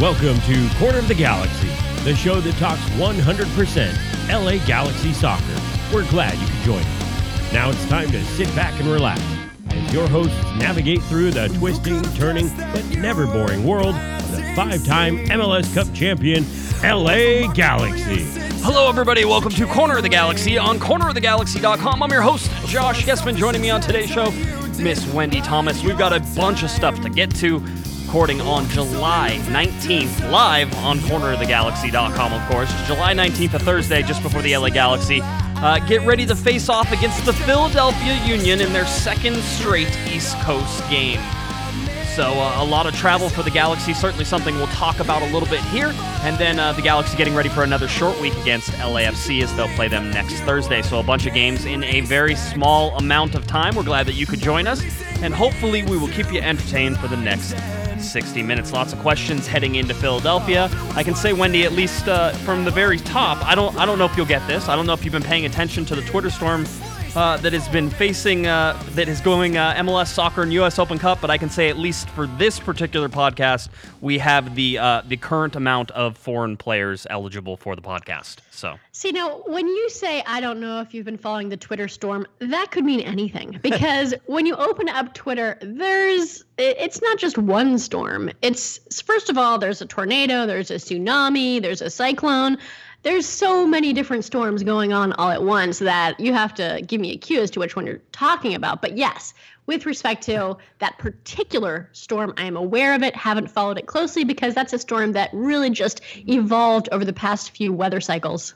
Welcome to Corner of the Galaxy, the show that talks 100% LA Galaxy soccer. We're glad you could join us. Now it's time to sit back and relax as your hosts navigate through the twisting, turning, but never boring world of the five time MLS Cup champion, LA Galaxy. Hello, everybody. Welcome to Corner of the Galaxy on cornerofthegalaxy.com. I'm your host, Josh Guesman. Joining me on today's show, Miss Wendy Thomas. We've got a bunch of stuff to get to. Recording on July 19th, live on cornerofthegalaxy.com, of course. July 19th, a Thursday, just before the LA Galaxy. Uh, get ready to face off against the Philadelphia Union in their second straight East Coast game. So uh, a lot of travel for the Galaxy, certainly something we'll talk about a little bit here. And then uh, the Galaxy getting ready for another short week against LAFC as they'll play them next Thursday. So a bunch of games in a very small amount of time. We're glad that you could join us, and hopefully we will keep you entertained for the next 60 minutes. Lots of questions heading into Philadelphia. I can say, Wendy, at least uh, from the very top, I don't, I don't know if you'll get this. I don't know if you've been paying attention to the Twitter storm uh, that has been facing, uh, that is going uh, MLS Soccer and U.S. Open Cup. But I can say, at least for this particular podcast, we have the uh, the current amount of foreign players eligible for the podcast. So, see now, when you say I don't know if you've been following the Twitter storm, that could mean anything because when you open up Twitter, there's it's not just one storm. It's first of all, there's a tornado, there's a tsunami, there's a cyclone there's so many different storms going on all at once that you have to give me a cue as to which one you're talking about. But yes, with respect to that particular storm, I am aware of it, haven't followed it closely because that's a storm that really just evolved over the past few weather cycles.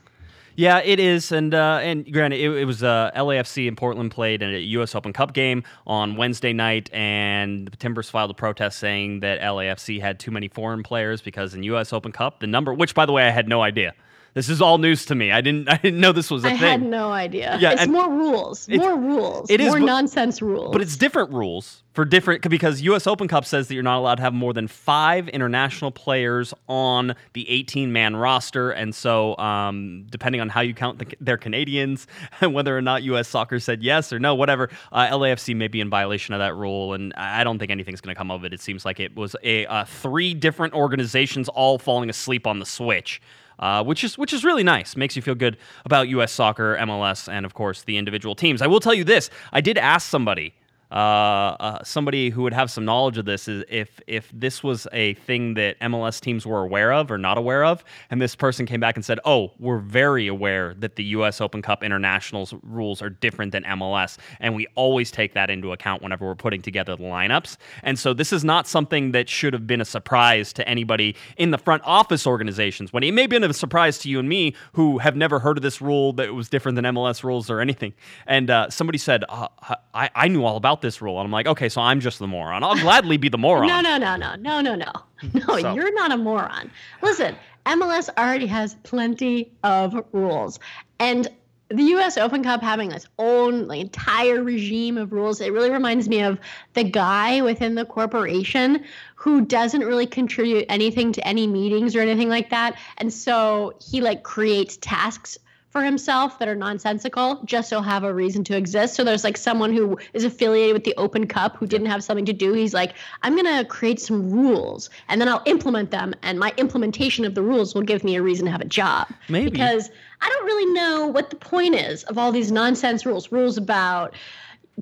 Yeah, it is, and uh, and granted, it, it was uh, LAFC in Portland played in a U.S. Open Cup game on Wednesday night, and the Timbers filed a protest saying that LAFC had too many foreign players because in U.S. Open Cup the number, which by the way I had no idea. This is all news to me. I didn't. I didn't know this was a I thing. I had no idea. Yeah, it's more rules. More rules. It is more nonsense rules. But it's different rules for different because U.S. Open Cup says that you're not allowed to have more than five international players on the 18 man roster, and so um, depending on how you count the, their Canadians and whether or not U.S. Soccer said yes or no, whatever, uh, LAFC may be in violation of that rule, and I don't think anything's going to come of it. It seems like it was a uh, three different organizations all falling asleep on the switch uh, which is which is really nice. Makes you feel good about U.S. soccer, MLS, and of course the individual teams. I will tell you this: I did ask somebody uh, uh, somebody who would have some knowledge of this is if if this was a thing that MLS teams were aware of or not aware of, and this person came back and said, "Oh, we're very aware that the U.S. Open Cup Internationals rules are different than MLS, and we always take that into account whenever we're putting together the lineups." And so this is not something that should have been a surprise to anybody in the front office organizations. When it may have been a surprise to you and me who have never heard of this rule that it was different than MLS rules or anything. And uh, somebody said, uh, I, "I knew all about." This rule. And I'm like, okay, so I'm just the moron. I'll gladly be the moron. no, no, no, no, no, no, no. No, so. you're not a moron. Listen, MLS already has plenty of rules. And the US Open Cup having its own like, entire regime of rules, it really reminds me of the guy within the corporation who doesn't really contribute anything to any meetings or anything like that. And so he like creates tasks for himself that are nonsensical just so have a reason to exist. So there's like someone who is affiliated with the Open Cup who didn't have something to do. He's like, I'm going to create some rules and then I'll implement them. And my implementation of the rules will give me a reason to have a job. Maybe. Because I don't really know what the point is of all these nonsense rules. Rules about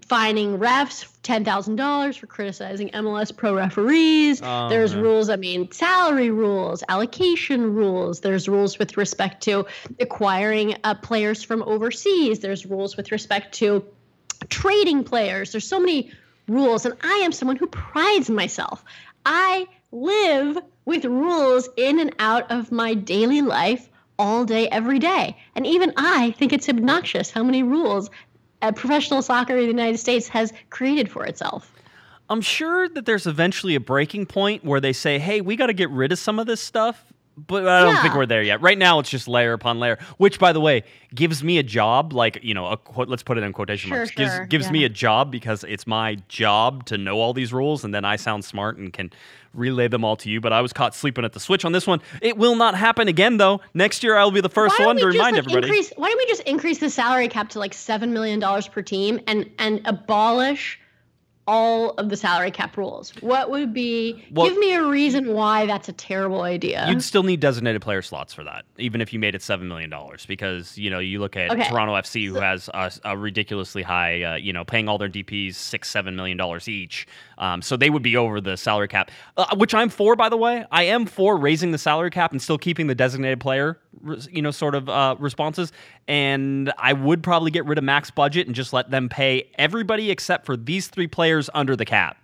finding refs $10,000 for criticizing MLS pro referees. Oh, There's man. rules, I mean, salary rules, allocation rules. There's rules with respect to acquiring uh, players from overseas. There's rules with respect to trading players. There's so many rules. And I am someone who prides myself. I live with rules in and out of my daily life all day, every day. And even I think it's obnoxious how many rules professional soccer in the United States has created for itself. I'm sure that there's eventually a breaking point where they say, "Hey, we got to get rid of some of this stuff." But I don't yeah. think we're there yet. Right now, it's just layer upon layer. Which, by the way, gives me a job. Like you know, a, let's put it in quotation sure, marks. Sure, gives gives yeah. me a job because it's my job to know all these rules, and then I sound smart and can relay them all to you. But I was caught sleeping at the switch on this one. It will not happen again, though. Next year, I will be the first one to remind like, everybody. Increase, why don't we just increase the salary cap to like seven million dollars per team and and abolish all of the salary cap rules. What would be? Well, give me a reason why that's a terrible idea. You'd still need designated player slots for that, even if you made it seven million dollars, because you know you look at okay. Toronto FC, who has a, a ridiculously high, uh, you know, paying all their DPS six, seven million dollars each. Um, so they would be over the salary cap, uh, which I'm for, by the way. I am for raising the salary cap and still keeping the designated player, you know, sort of uh, responses. And I would probably get rid of max budget and just let them pay everybody except for these three players under the cap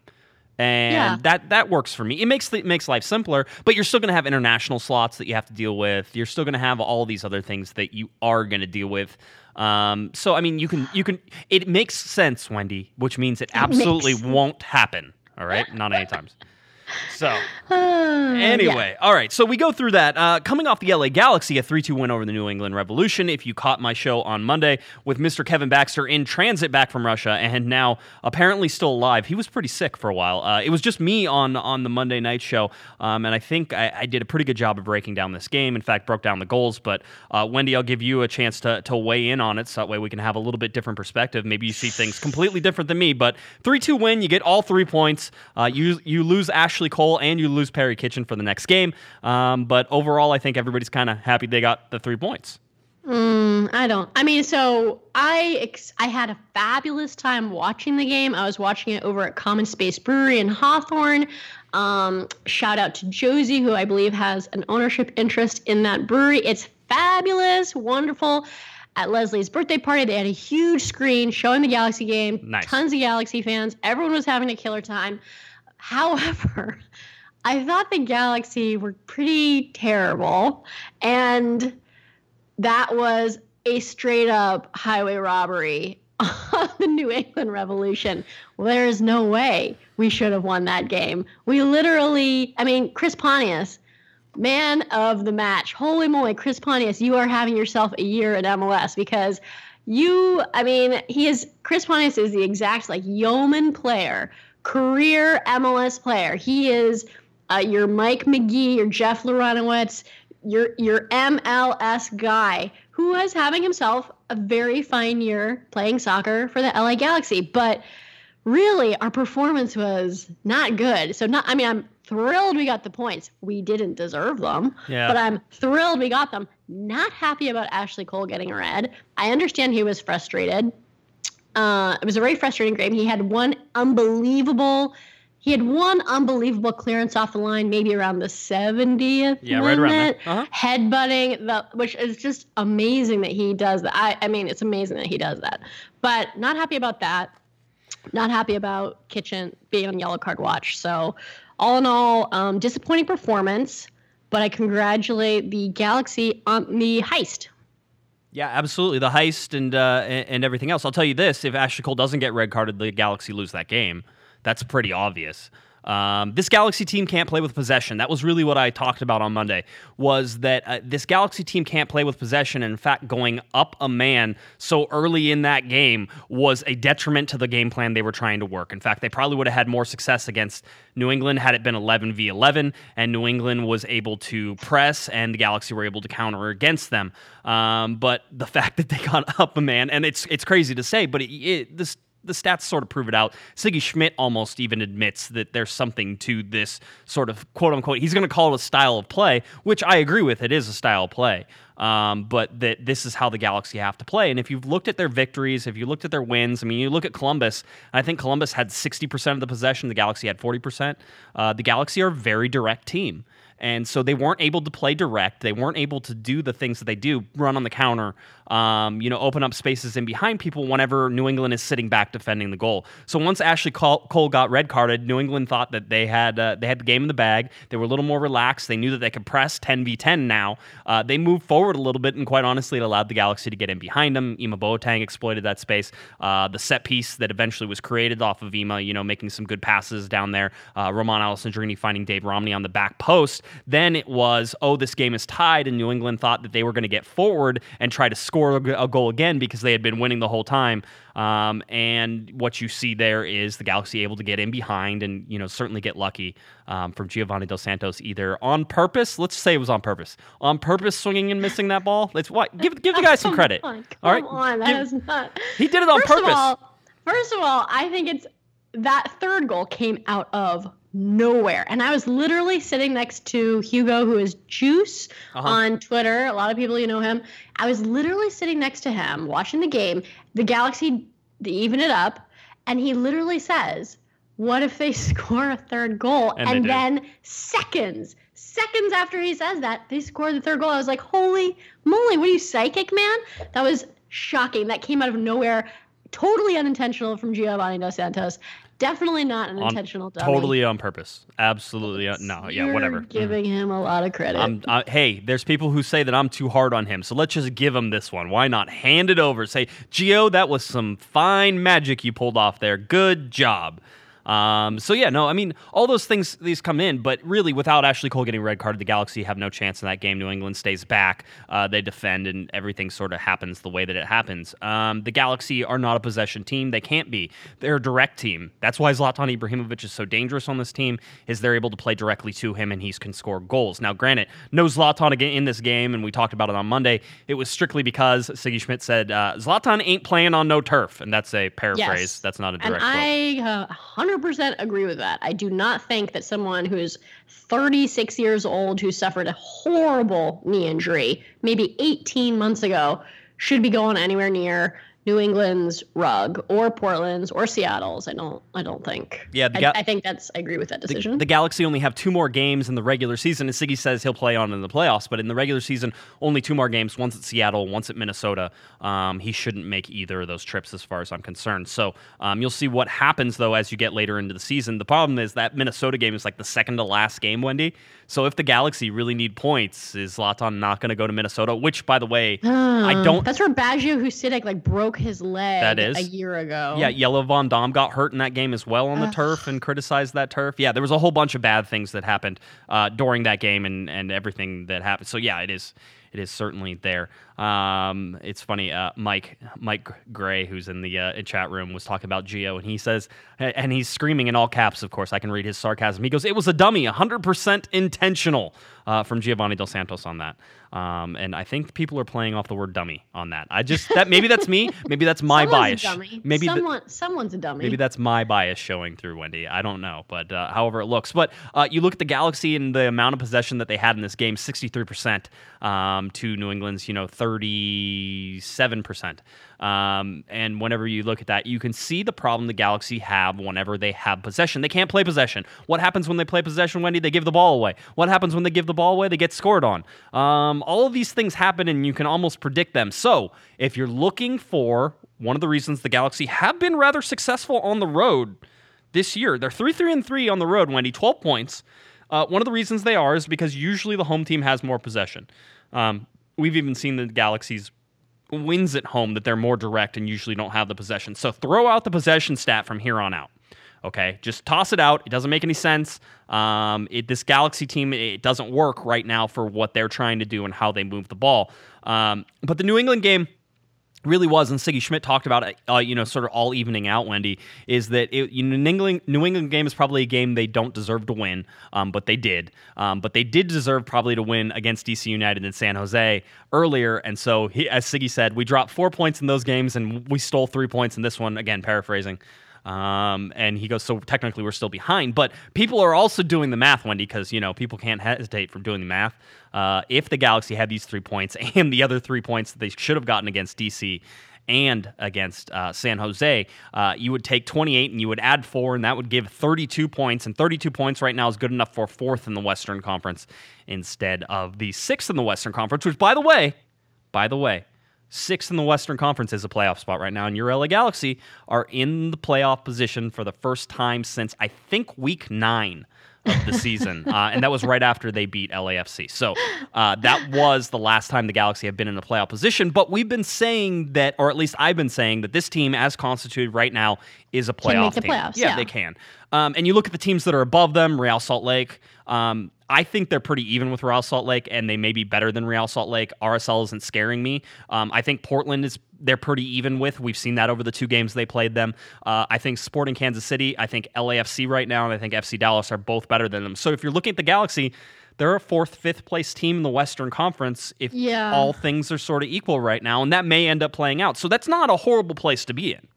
and yeah. that that works for me. It makes it makes life simpler, but you're still going to have international slots that you have to deal with. You're still going to have all these other things that you are going to deal with. Um, so I mean, you can you can it makes sense, Wendy, which means it absolutely it won't happen. All right, not any times. So, uh, anyway, yeah. all right. So we go through that. Uh, coming off the LA Galaxy, a 3 2 win over the New England Revolution. If you caught my show on Monday with Mr. Kevin Baxter in transit back from Russia and now apparently still alive, he was pretty sick for a while. Uh, it was just me on, on the Monday night show. Um, and I think I, I, did a pretty good job of breaking down this game. In fact, broke down the goals. But uh, Wendy, I'll give you a chance to, to weigh in on it so that way we can have a little bit different perspective. Maybe you see things completely different than me. But 3 2 win, you get all three points. Uh, you, you lose Ashley Cole and you lose Perry Kitchen for the next game. Um, but overall, I think everybody's kind of happy they got the three points. Mm, I don't. I mean, so I ex- I had a fabulous time watching the game. I was watching it over at Common Space Brewery in Hawthorne. Um, shout out to Josie, who I believe has an ownership interest in that brewery. It's fabulous, wonderful. At Leslie's birthday party, they had a huge screen showing the Galaxy game. Nice. Tons of Galaxy fans. Everyone was having a killer time. However, I thought the Galaxy were pretty terrible. And that was a straight up highway robbery on the New England Revolution. Well, there is no way we should have won that game. We literally, I mean, Chris Pontius, man of the match. Holy moly, Chris Pontius, you are having yourself a year at MLS because you, I mean, he is, Chris Pontius is the exact like yeoman player career MLS player. He is uh, your Mike Magee, your Jeff Larentowicz, your your MLS guy who was having himself a very fine year playing soccer for the LA Galaxy. But really, our performance was not good. So not. I mean, I'm thrilled we got the points. We didn't deserve them, yeah. but I'm thrilled we got them. Not happy about Ashley Cole getting a red. I understand he was frustrated. Uh, it was a very frustrating game. He had one unbelievable. He had one unbelievable clearance off the line, maybe around the 70th yeah, minute, right around there. Uh-huh. headbutting, the, which is just amazing that he does that. I, I mean, it's amazing that he does that. But not happy about that. Not happy about Kitchen being on yellow card watch. So, all in all, um, disappointing performance. But I congratulate the Galaxy on the heist. Yeah, absolutely. The heist and uh, and everything else. I'll tell you this: if Ashley Cole doesn't get red carded, the Galaxy lose that game. That's pretty obvious. Um, this Galaxy team can't play with possession. That was really what I talked about on Monday. Was that uh, this Galaxy team can't play with possession? And in fact, going up a man so early in that game was a detriment to the game plan they were trying to work. In fact, they probably would have had more success against New England had it been 11 v 11, and New England was able to press, and the Galaxy were able to counter against them. Um, but the fact that they got up a man, and it's it's crazy to say, but it, it, this the stats sort of prove it out. Sigi Schmidt almost even admits that there's something to this sort of quote unquote. He's going to call it a style of play, which I agree with. It is a style of play. Um, but that this is how the Galaxy have to play. And if you've looked at their victories, if you looked at their wins, I mean, you look at Columbus. I think Columbus had 60% of the possession. The Galaxy had 40%. Uh, the Galaxy are a very direct team. And so they weren't able to play direct. They weren't able to do the things that they do, run on the counter, um, you know, open up spaces in behind people whenever New England is sitting back defending the goal. So once Ashley Cole got red carded, New England thought that they had uh, they had the game in the bag. They were a little more relaxed. They knew that they could press 10 v 10 now. Uh, they moved forward a little bit, and quite honestly, it allowed the Galaxy to get in behind them. Ima Boateng exploited that space. Uh, the set piece that eventually was created off of Ima, you know, making some good passes down there. Uh, Romain Alessandrini finding Dave Romney on the back post. Then it was, oh, this game is tied, and New England thought that they were going to get forward and try to score a goal again because they had been winning the whole time. Um, and what you see there is the Galaxy able to get in behind and you know certainly get lucky um, from Giovanni Dos Santos either on purpose. Let's say it was on purpose, on purpose swinging and missing that ball. Let's what give give the guy some credit. On, all right, on, that give, is not. He did it on first purpose. Of all, first of all, I think it's that third goal came out of nowhere. And I was literally sitting next to Hugo, who is Juice uh-huh. on Twitter. A lot of people, you know him. I was literally sitting next to him watching the game. The Galaxy, even it up. And he literally says, What if they score a third goal? And, and then seconds, seconds after he says that, they score the third goal. I was like, Holy moly, what are you, psychic, man? That was shocking. That came out of nowhere totally unintentional from Giovanni Dos Santos. Definitely not an on, intentional dummy. Totally on purpose. Absolutely. Uh, no, yeah, You're whatever. giving mm. him a lot of credit. Uh, hey, there's people who say that I'm too hard on him, so let's just give him this one. Why not hand it over? Say, Gio, that was some fine magic you pulled off there. Good job. Um, so yeah, no, I mean all those things these come in, but really without Ashley Cole getting red carded, the Galaxy have no chance in that game. New England stays back, uh, they defend, and everything sort of happens the way that it happens. Um, the Galaxy are not a possession team; they can't be. They're a direct team. That's why Zlatan Ibrahimovic is so dangerous on this team. Is they're able to play directly to him, and he can score goals. Now, granted, no Zlatan again in this game, and we talked about it on Monday. It was strictly because Sigi Schmidt said uh, Zlatan ain't playing on no turf, and that's a paraphrase. Yes. That's not a direct. And I uh, 100% agree with that. I do not think that someone who's 36 years old who suffered a horrible knee injury maybe 18 months ago should be going anywhere near New England's rug or Portland's or Seattle's. I don't. I don't think. Yeah, Ga- I, I, think that's. I agree with that decision. The, the, Galaxy only have two more games in the regular season, and Sigi says he'll play on in the playoffs. But in the regular season, only two more games. Once at Seattle, once at Minnesota. Um, he shouldn't make either of those trips, as far as I'm concerned. So um, you'll see what happens though as you get later into the season. The problem is that Minnesota game is like the second to last game, Wendy. So if the Galaxy really need points, is Zlatan not going to go to Minnesota? Which, by the way, I don't. That's where Baggio Husidic like broke his leg. That is a year ago. Yeah, Jelle Van Damme got hurt in that game as well on the turf and criticized that turf. Yeah, there was a whole bunch of bad things that happened uh, during that game and and everything that happened. So yeah, it is it is certainly there. Um, it's funny. Uh, Mike Mike Gray, who's in the uh, chat room, was talking about Gio, and he says, and he's screaming in all caps. Of course, I can read his sarcasm. He goes, "It was a dummy, 100% intentional." Uh, from Giovanni Dos Santos on that, um, and I think people are playing off the word "dummy" on that. I just that maybe that's me. Maybe that's my someone's bias. Maybe Someone, the, someone's a dummy. Maybe that's my bias showing through, Wendy. I don't know, but uh, however it looks. But uh, you look at the Galaxy and the amount of possession that they had in this game: 63% um, to New England's, you know, 30. 97%. Um, and whenever you look at that, you can see the problem the Galaxy have whenever they have possession. They can't play possession. What happens when they play possession, Wendy? They give the ball away. What happens when they give the ball away? They get scored on. Um, all of these things happen, and you can almost predict them. So if you're looking for one of the reasons the Galaxy have been rather successful on the road this year, they're 3 3 and 3 on the road, Wendy, 12 points. Uh, one of the reasons they are is because usually the home team has more possession. Um, we've even seen the Galaxy's wins at home that they're more direct and usually don't have the possession. So throw out the possession stat from here on out. Okay, just toss it out. It doesn't make any sense. Um, it, this Galaxy team, it doesn't work right now for what they're trying to do and how they move the ball. Um, but the New England game, really was, and Sigi Schmidt talked about it, uh, you know, sort of all evening out, Wendy, is that it, you know, New, England, New England game is probably a game they don't deserve to win, um, but they did. Um, but they did deserve probably to win against DC United in San Jose earlier. And so, he, as Sigi said, we dropped four points in those games and we stole three points in this one, again, paraphrasing. Um, and he goes, so technically we're still behind. But people are also doing the math, Wendy, because you know people can't hesitate from doing the math. Uh, if the Galaxy had these three points and the other three points that they should have gotten against DC and against uh, San Jose, uh, you would take 28 and you would add four, and that would give 32 points. And 32 points right now is good enough for fourth in the Western Conference instead of the sixth in the Western Conference, which, by the way, by the way, sixth in the Western Conference is a playoff spot right now, and your LA Galaxy are in the playoff position for the first time since I think week nine of the season, uh, and that was right after they beat LAFC. So uh, that was the last time the Galaxy have been in a playoff position. But we've been saying that, or at least I've been saying that this team, as constituted right now, is a playoff the team. Playoffs, yeah, yeah, they can. Um, and you look at the teams that are above them, Real Salt Lake. Um, I think they're pretty even with Real Salt Lake, and they may be better than Real Salt Lake. RSL isn't scaring me. Um, I think Portland is they're pretty even with. We've seen that over the two games they played them. Uh, I think Sporting Kansas City, I think LAFC right now, and I think FC Dallas are both better than them. So if you're looking at the Galaxy, they're a fourth, fifth place team in the Western Conference if yeah. all things are sort of equal right now, and that may end up playing out. So that's not a horrible place to be in.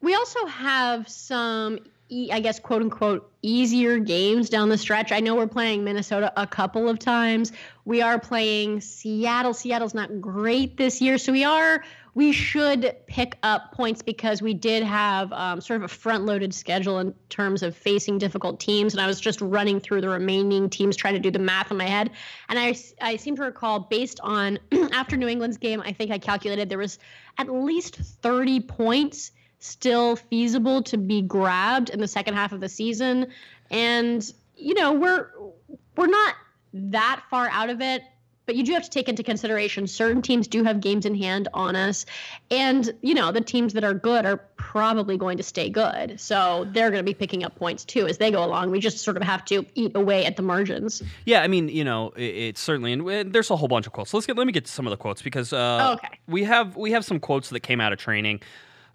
We also have some I guess, quote unquote, easier games down the stretch. I know we're playing Minnesota a couple of times. We are playing Seattle. Seattle's not great this year. So we are, we should pick up points because we did have um, sort of a front loaded schedule in terms of facing difficult teams. And I was just running through the remaining teams, trying to do the math in my head. And I, I seem to recall, based on after New England's game, I think I calculated there was at least 30 points still feasible to be grabbed in the second half of the season. And, you know, we're we're not that far out of it but you do have to take into consideration certain teams do have games in hand on us. And you know the teams that are good are probably going to stay good. So they're going to be picking up points too as they go along. We just sort of have to eat away at the margins. Yeah i mean you know it, it's certainly and there's a whole bunch of quotes. Let's get let me get to some of the quotes because uh, okay. we have we have some quotes that came out of training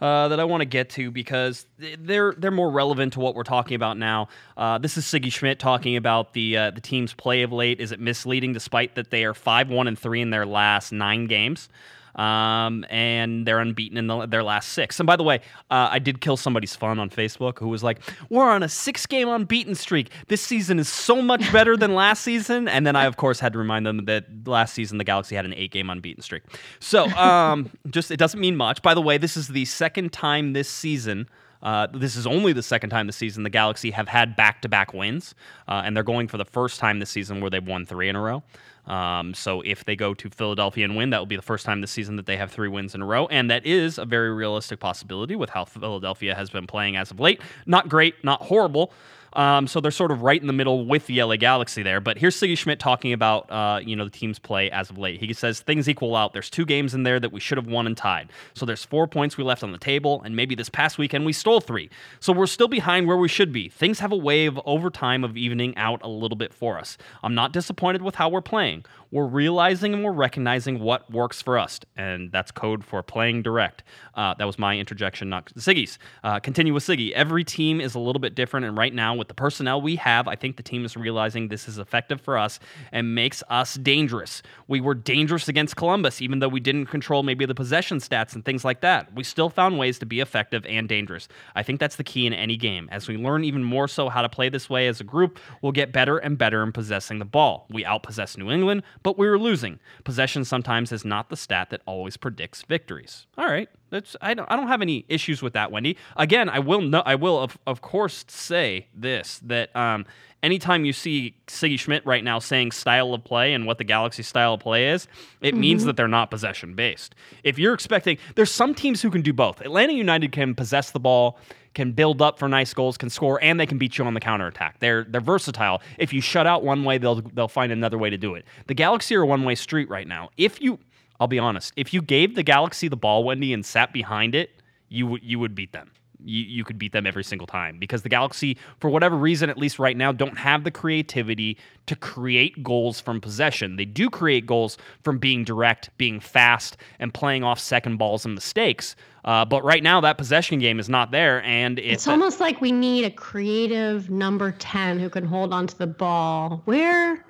uh, that I want to get to because they're they're more relevant to what we're talking about now. Uh, this is Sigi Schmidt talking about the uh, the team's play of late. Is it misleading, despite that they are five one and three in their last nine games? Um, and they're unbeaten in the, their last six. And by the way, uh, I did kill somebody's fun on Facebook who was like, "We're on a six-game unbeaten streak. This season is so much better than last season." And then I, of course, had to remind them that last season the Galaxy had an eight-game unbeaten streak. So, um, just it doesn't mean much. By the way, this is the second time this season. Uh, this is only the second time this season the Galaxy have had back to back wins, uh, and they're going for the first time this season where they've won three in a row. Um, so if they go to Philadelphia and win, that will be the first time this season that they have three wins in a row. And that is a very realistic possibility with how Philadelphia has been playing as of late. Not great, not horrible. Um, so they're sort of right in the middle with the LA Galaxy there. But here's Sigi Schmidt talking about uh, you know the team's play as of late. He says things equal out. There's two games in there that we should have won and tied. So there's four points we left on the table, and maybe this past weekend we stole three. So we're still behind where we should be. Things have a way of over time of evening out a little bit for us. I'm not disappointed with how we're playing. We're realizing and we're recognizing what works for us, and that's code for playing direct. Uh, that was my interjection, not Sigi's. Uh, continue with Sigi. Every team is a little bit different, and right now with the personnel we have, I think the team is realizing this is effective for us and makes us dangerous. We were dangerous against Columbus, even though we didn't control maybe the possession stats and things like that. We still found ways to be effective and dangerous. I think that's the key in any game. As we learn even more so how to play this way as a group, we'll get better and better in possessing the ball. We outpossess New England, but we were losing. Possession sometimes is not the stat that always predicts victories. All right. That's I don't I don't have any issues with that, Wendy. Again, I will no, I will of, of course say this that um, anytime you see Sigi Schmidt right now saying style of play and what the Galaxy style of play is, it mm-hmm. means that they're not possession based. If you're expecting, there's some teams who can do both. Atlanta United can possess the ball, can build up for nice goals, can score, and they can beat you on the counterattack. They're they're versatile. If you shut out one way, they'll they'll find another way to do it. The Galaxy are a one way street right now. If you I'll be honest. If you gave the Galaxy the ball, Wendy, and sat behind it, you would you would beat them. You, you could beat them every single time because the Galaxy, for whatever reason, at least right now, don't have the creativity to create goals from possession. They do create goals from being direct, being fast, and playing off second balls and mistakes. Uh, but right now, that possession game is not there, and it's, it's almost like we need a creative number ten who can hold onto the ball. Where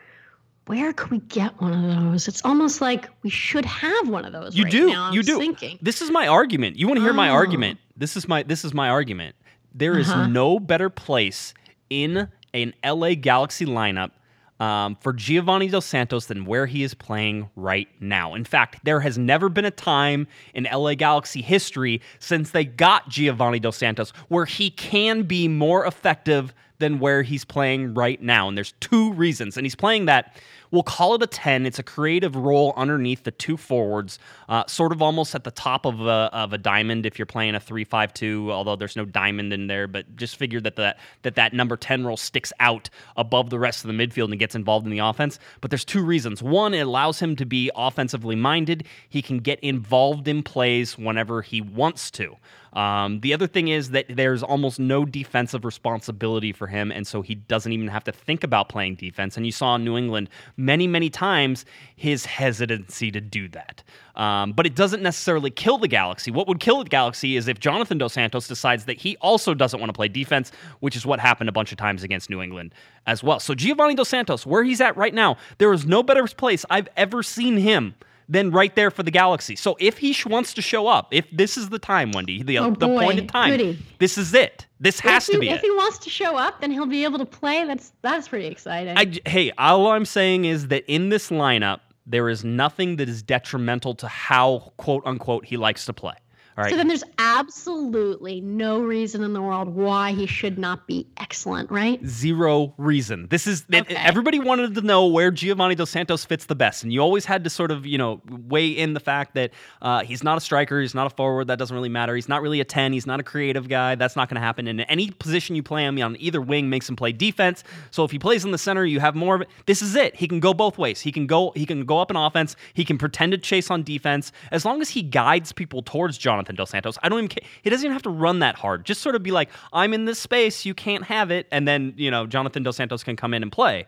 where could we get one of those? It's almost like we should have one of those. You right do. Now. You do. Thinking. This is my argument. You want to hear oh. my argument? This is my this is my argument. There is uh-huh. no better place in an LA Galaxy lineup um, for Giovanni Dos Santos than where he is playing right now. In fact, there has never been a time in LA Galaxy history since they got Giovanni Dos Santos where he can be more effective than where he's playing right now. And there's two reasons. And he's playing that We'll call it a 10. It's a creative role underneath the two forwards, uh, sort of almost at the top of a, of a diamond if you're playing a 3 5 2, although there's no diamond in there. But just figure that, that, that that number 10 role sticks out above the rest of the midfield and gets involved in the offense. But there's two reasons. One, it allows him to be offensively minded, he can get involved in plays whenever he wants to. Um, the other thing is that there's almost no defensive responsibility for him, and so he doesn't even have to think about playing defense. And you saw in New England many, many times his hesitancy to do that. Um, but it doesn't necessarily kill the Galaxy. What would kill the Galaxy is if Jonathan Dos Santos decides that he also doesn't want to play defense, which is what happened a bunch of times against New England as well. So Giovanni Dos Santos, where he's at right now, there is no better place I've ever seen him then right there for the Galaxy. So if he sh- wants to show up, if this is the time, Wendy, the, Oh, the point in time, Goody. this is it. This has if to be if it. he wants to show up, then he'll be able to play. That's that's pretty exciting. I, hey, all I'm saying is that in this lineup, there is nothing that is detrimental to how quote unquote he likes to play. All right. so then there's absolutely no reason in the world why he should not be excellent, right? Zero reason. This is Okay. everybody wanted to know where Giovanni Dos Santos fits the best, and you always had to sort of you know weigh in the fact that uh, he's not a striker, he's not a forward. That doesn't really matter. He's not really a ten. He's not a creative guy. That's not going to happen. And any position you play him on either wing makes him play defense. So if he plays in the center, you have more of it. This is it. He can go both ways. He can go. He can go up in offense. He can pretend to chase on defense. As long as he guides people towards Jonathan Dos Santos, I don't even. Care. He doesn't even have to run that hard. Just sort of be like, I'm in this space. You can't have it, and then you know Jonathan Dos Santos can come in and play.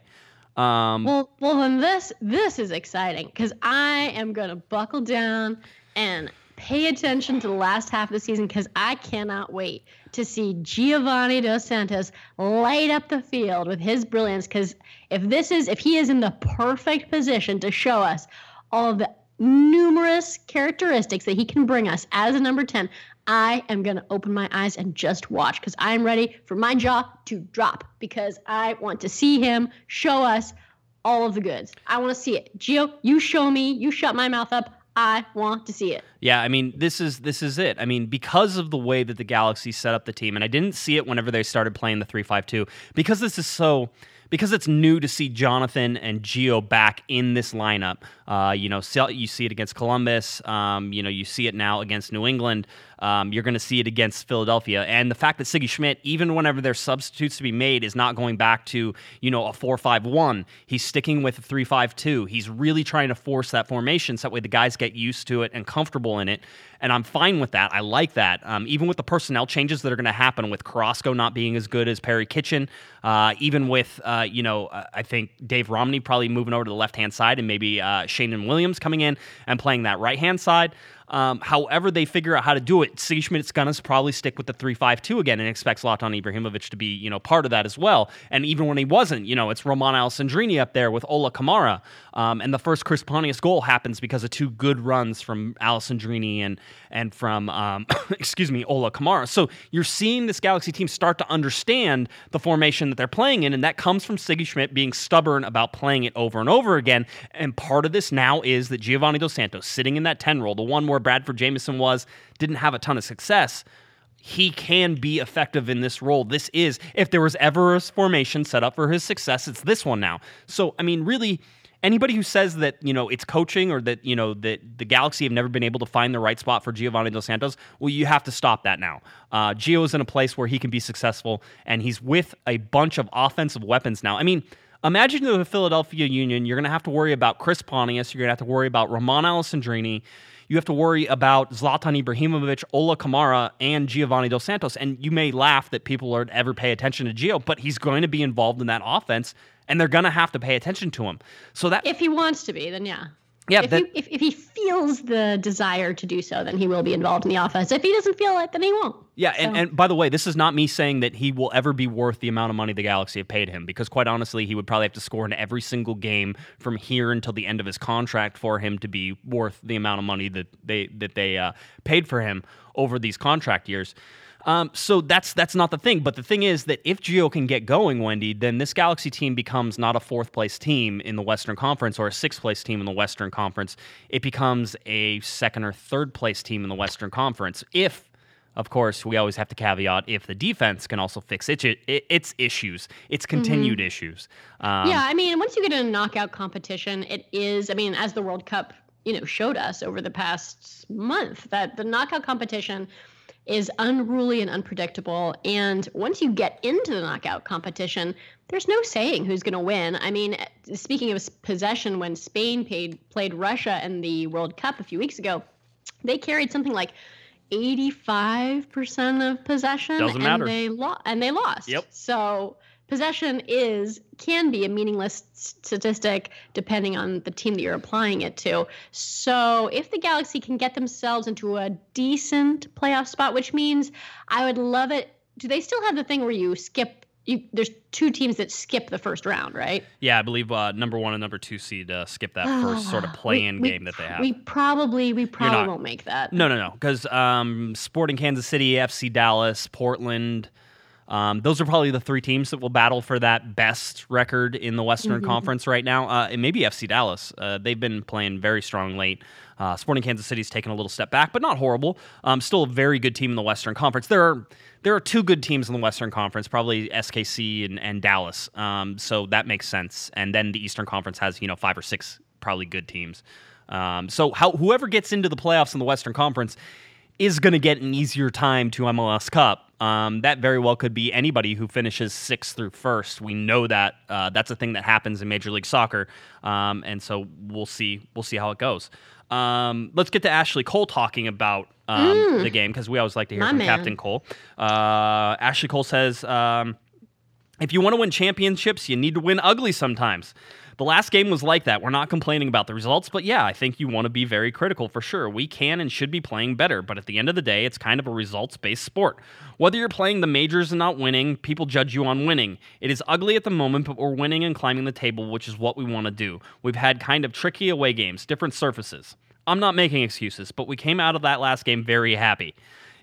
Um, Well, well, then this this is exciting because I am gonna buckle down and pay attention to the last half of the season because I cannot wait to see Giovanni Dos Santos light up the field with his brilliance. Because if this is if he is in the perfect position to show us all of the numerous characteristics that he can bring us as a number 10 i am going to open my eyes and just watch because i'm ready for my jaw to drop because i want to see him show us all of the goods. I want to see it. Gio you show me you shut my mouth up i want to see it. Yeah, I mean, this is this is it. I mean, because of the way that the Galaxy set up the team, and I didn't see it whenever they started playing the three-five-two, because this is so because it's new to see Jonathan and Gio back in this lineup. Uh, you know, you see it against Columbus. Um, you know, you see it now against New England. Um, you're going to see it against Philadelphia. And the fact that Sigi Schmidt, even whenever there's substitutes to be made, is not going back to, you know, a 4 5 1. He's sticking with a 3 5 2. He's really trying to force that formation so that way the guys get used to it and comfortable in it. And I'm fine with that. I like that. Um, even with the personnel changes that are going to happen with Carrasco not being as good as Perry Kitchen, uh, even with, uh, you know, uh, I think Dave Romney probably moving over to the left hand side and maybe uh, Williams coming in and playing that right hand side. Um, however, they figure out how to do it. Sig Schmidt's gonna probably stick with the three-five-two again and expects Zlatan Ibrahimovic to be, you know, part of that as well. And even when he wasn't, you know, it's Romain Alessandrini up there with Ola Kamara. Um, and the first Chris Pontius goal happens because of two good runs from Alessandrini and and from um, excuse me Ola Kamara. So you're seeing this Galaxy team start to understand the formation that they're playing in, and that comes from Sigi Schmidt being stubborn about playing it over and over again. And part of this now is that Giovanni Dos Santos sitting in that 10 role, the one where Bradford Jamieson was, didn't have a ton of success. He can be effective in this role. This is, if there was ever a formation set up for his success, it's this one now. So, I mean, really, anybody who says that you know it's coaching or that you know that the Galaxy have never been able to find the right spot for Giovanni Dos Santos, well, you have to stop that now. Uh, Gio is in a place where he can be successful, and he's with a bunch of offensive weapons now. I mean. Imagine the Philadelphia Union. You're going to have to worry about Chris Pontius. You're going to have to worry about Romain Alessandrini. You have to worry about Zlatan Ibrahimovic, Ola Kamara, and Giovanni Dos Santos. And you may laugh that people aren't ever pay attention to Gio, but he's going to be involved in that offense, and they're going to have to pay attention to him. So that if he wants to be then yeah yeah, if, that, he, if, if he feels the desire to do so, then he will be involved in the offense. If he doesn't feel it, then he won't. Yeah, and, and by the way, this is not me saying that he will ever be worth the amount of money the Galaxy have paid him, because quite honestly, he would probably have to score in every single game from here until the end of his contract for him to be worth the amount of money that they that they uh, paid for him over these contract years. Um, so that's that's not the thing. But the thing is that if Gio can get going, Wendy, then this Galaxy team becomes not a fourth place team in the Western Conference or a sixth place team in the Western Conference. It becomes a second or third place team in the Western Conference. If of course, we always have to caveat if the defense can also fix its, its issues, its continued issues. Um, yeah, I mean, once you get in a knockout competition, it is. I mean, as the World Cup, you know, showed us over the past month, that the knockout competition is unruly and unpredictable. And once you get into the knockout competition, there's no saying who's going to win. I mean, speaking of possession, when Spain paid, played Russia in the World Cup a few weeks ago, they carried something like 85% of possession Doesn't and matter. they lo- and they lost. Yep. So possession is can be a meaningless statistic depending on the team that you're applying it to. So if the Galaxy can get themselves into a decent playoff spot, which means I would love it. Do they still have the thing where you skip you, there's two teams that skip the first round, right? Yeah, I believe uh, number one and number two seed uh, skip that first sort of play-in We- game that they have. We probably we probably not- won't make that. No, no, no. Because um, Sporting Kansas City, FC Dallas, Portland, um, those are probably the three teams that will battle for that best record in the Western Mm-hmm. Conference right now. Uh, and maybe FC Dallas. Uh, they've been playing very strong late. Uh, Sporting Kansas City's taken a little step back, but not horrible. Um, still a very good team in the Western Conference. There are there are two good teams in the Western Conference, probably SKC and, and Dallas. Um, so that makes sense. And then the Eastern Conference has you know five or six probably good teams. Um, so how whoever gets into the playoffs in the Western Conference is going to get an easier time to MLS Cup. Um, that very well could be anybody who finishes sixth through first. We know that uh, that's a thing that happens in Major League Soccer, um, and so we'll see. We'll see how it goes. Um, let's get to Ashley Cole talking about um, the game because we always like to hear My from man. Captain Cole. Uh, Ashley Cole says. Um, if you want to win championships, you need to win ugly sometimes. The last game was like that. We're not complaining about the results, but yeah, I think you want to be very critical for sure. We can and should be playing better, but at the end of the day, it's kind of a results based sport. Whether you're playing the majors and not winning, people judge you on winning. It is ugly at the moment, but we're winning and climbing the table, which is what we want to do. We've had kind of tricky away games, different surfaces. I'm not making excuses, but we came out of that last game very happy.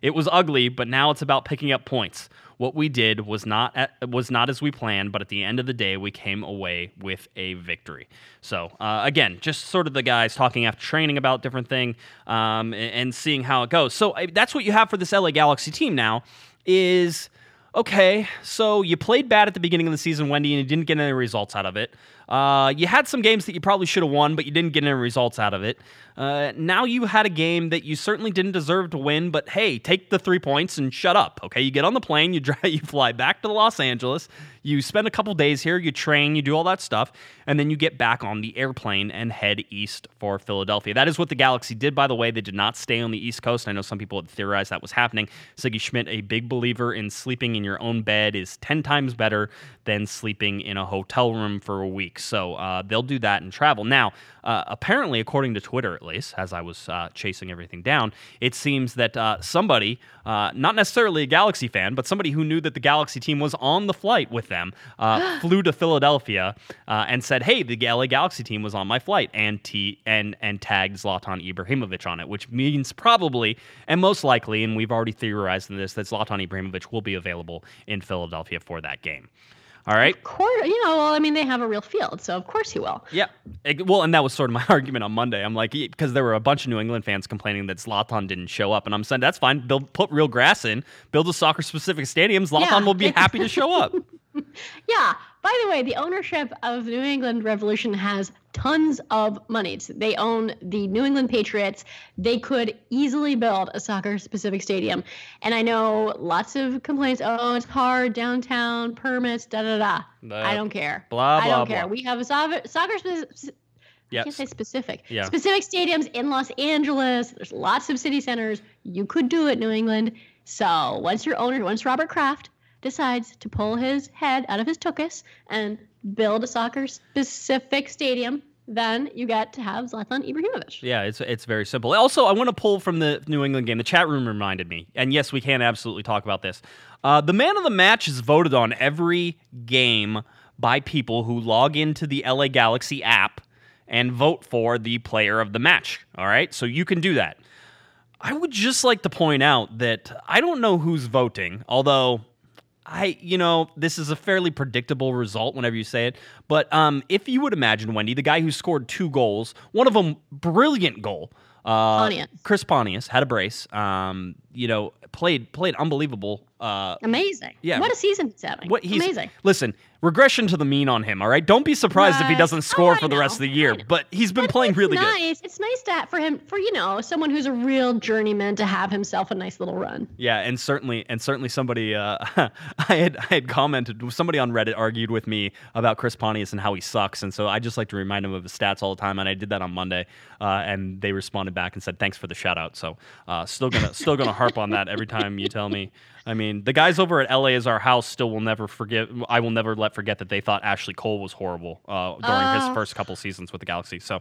It was ugly, but now it's about picking up points. What we did was not at, was not as we planned, but at the end of the day, we came away with a victory. So uh, again, just sort of the guys talking after training about different thing um, and, and seeing how it goes. So uh, that's what you have for this LA Galaxy team now. Is okay. So you played bad at the beginning of the season, Wendy, and you didn't get any results out of it. Uh, you had some games that you probably should have won, but you didn't get any results out of it. Uh, now you had a game that you certainly didn't deserve to win, but hey, take the three points and shut up. Okay, you get on the plane, you drive, you fly back to Los Angeles, you spend a couple days here, you train, you do all that stuff, and then you get back on the airplane and head east for Philadelphia. That is what the Galaxy did, by the way. They did not stay on the East Coast. I know some people had theorized that was happening. Sigi Schmidt, a big believer in sleeping in your own bed, is 10 times better than sleeping in a hotel room for a week. So uh, they'll do that and travel. Now, uh, apparently, according to Twitter at least, as I was uh, chasing everything down, it seems that uh, somebody, uh, not necessarily a Galaxy fan, but somebody who knew that the Galaxy team was on the flight with them, uh, flew to Philadelphia uh, and said, "Hey, the LA Galaxy team was on my flight," and t- and and tagged Zlatan Ibrahimovic on it, which means probably and most likely, and we've already theorized in this, that Zlatan Ibrahimovic will be available in Philadelphia for that game. All right. Of course, you know. Well, I mean, they have a real field, so of course he will. Yeah. Well, and that was sort of my argument on Monday. I'm like, because there were a bunch of New England fans complaining that Zlatan didn't show up, and I'm saying that's fine. Build, put real grass in, build a soccer-specific stadium. Zlatan Yeah. will be happy to show up. Yeah. By the way, the ownership of the New England Revolution has tons of money. They own the New England Patriots. They could easily build a soccer specific stadium. And I know lots of complaints. Oh, it's hard downtown, permits, da da da. But I don't care. blah, blah, I don't blah, care. We have a soccer, soccer specific. I can't say specific. Yeah. Specific stadiums in Los Angeles. There's lots of city centers. You could do it, New England. So once your owner, once Robert Kraft decides to pull his head out of his tuchus and build a soccer specific stadium, then you get to have Zlatan Ibrahimovic. Yeah, it's it's very simple. Also, I want to pull from the New England game. The chat room reminded me, and yes, we can absolutely talk about this. Uh, the man of the match is voted on every game by people who log into the LA Galaxy app and vote for the player of the match. All right, so you can do that. I would just like to point out that I don't know who's voting, although I, you know, this is a fairly predictable result whenever you say it. But um, if you would imagine, Wendy, the guy who scored two goals, one of them brilliant goal, uh, Pontius. Chris Pontius had a brace. Um, you know, played played unbelievable. Uh, Amazing. Yeah. What a season he's having. what he's Amazing. listen, regression to the mean on him. All right, don't be surprised if he doesn't Oh, score I for the rest of the year. But he's been But playing really good. nice. It's nice to for him for you know someone who's a real journeyman to have himself a nice little run. Yeah, and certainly, and certainly, somebody uh, I had I had commented. Somebody on Reddit argued with me about Chris Pontius and how he sucks, and so I just like to remind him of his stats all the time. And I did that on Monday, uh, and they responded back and said thanks for the shout out. So uh, still gonna still gonna harp on that every time you tell me. I mean, the guys over at LA is our house still will never forget. I will never let forget that they thought Ashley Cole was horrible uh, during his Oh. first couple seasons with the Galaxy. So,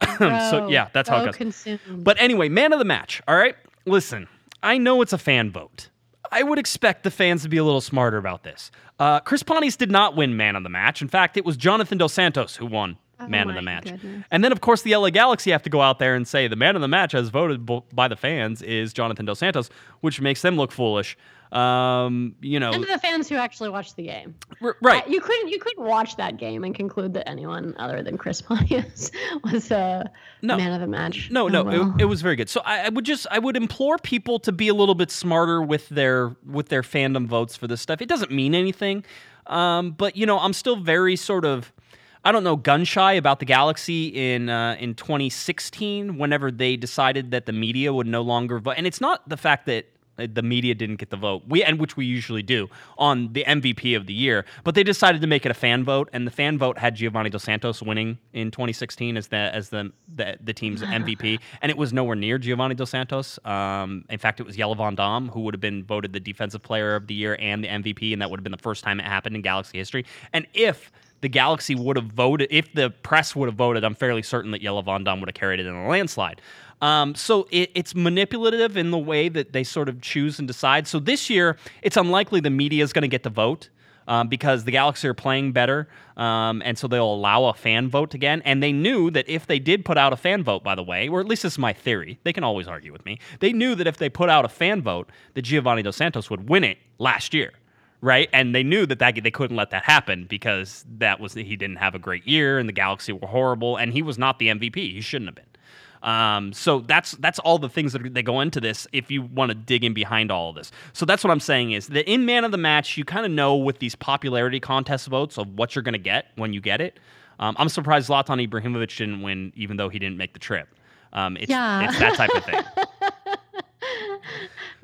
so yeah, that's how it goes. Consumed. But anyway, man of the match. All right. Listen, I know it's a fan vote. I would expect the fans to be a little smarter about this. Uh, Chris Pontius did not win man of the match. In fact, it was Jonathan Dos Santos who won Oh man of the match. goodness. And then, of course, the LA Galaxy have to go out there and say the man of the match, as voted by the fans, is Jonathan Dos Santos, which makes them look foolish. Um, you know, And to the fans who actually watched the game. r- right? Uh, You couldn't you couldn't watch that game and conclude that anyone other than Chris Pontius was uh, No. man of the match. No, Oh, no, well. it, it was very good. So I, I would just I would implore people to be a little bit smarter with their with their fandom votes for this stuff. It doesn't mean anything, um, but you know I'm still very sort of I don't know gun shy about the Galaxy in uh, in 2016 whenever they decided that the media would no longer vote, and it's not the fact that the media didn't get the vote. We and which we usually do on the MVP of the year. But they decided to make it a fan vote and the fan vote had Giovanni Dos Santos winning in 2016 as the as the the, the team's MVP and it was nowhere near Giovanni Dos Santos. Um, in fact it was Jelle Van Damme who would have been voted the defensive player of the year and the MVP and that would have been the first time it happened in Galaxy history. And if the Galaxy would have voted, if the press would have voted, I'm fairly certain that Jelle Van Damme would have carried it in a landslide. Um, so it, it's manipulative in the way that they sort of choose and decide. So this year, it's unlikely the media is going to get the vote. Um, because the Galaxy are playing better, um, and so they'll allow a fan vote again. And they knew that if they did put out a fan vote, by the way, or at least this is my theory, they can always argue with me. They knew that if they put out a fan vote, that Giovanni Dos Santos would win it last year right? And they knew that, that they couldn't let that happen because that was he didn't have a great year and the Galaxy were horrible and he was not the MVP. He shouldn't have been. Um, so that's that's all the things that they go into this. If you want to dig in behind all of this, so that's what I'm saying is that in man of the match, you kind of know with these popularity contest votes of what you're going to get when you get it. Um, I'm surprised Zlatan Ibrahimovic didn't win, even though he didn't make the trip. Um, it's, Yeah. it's that type of thing.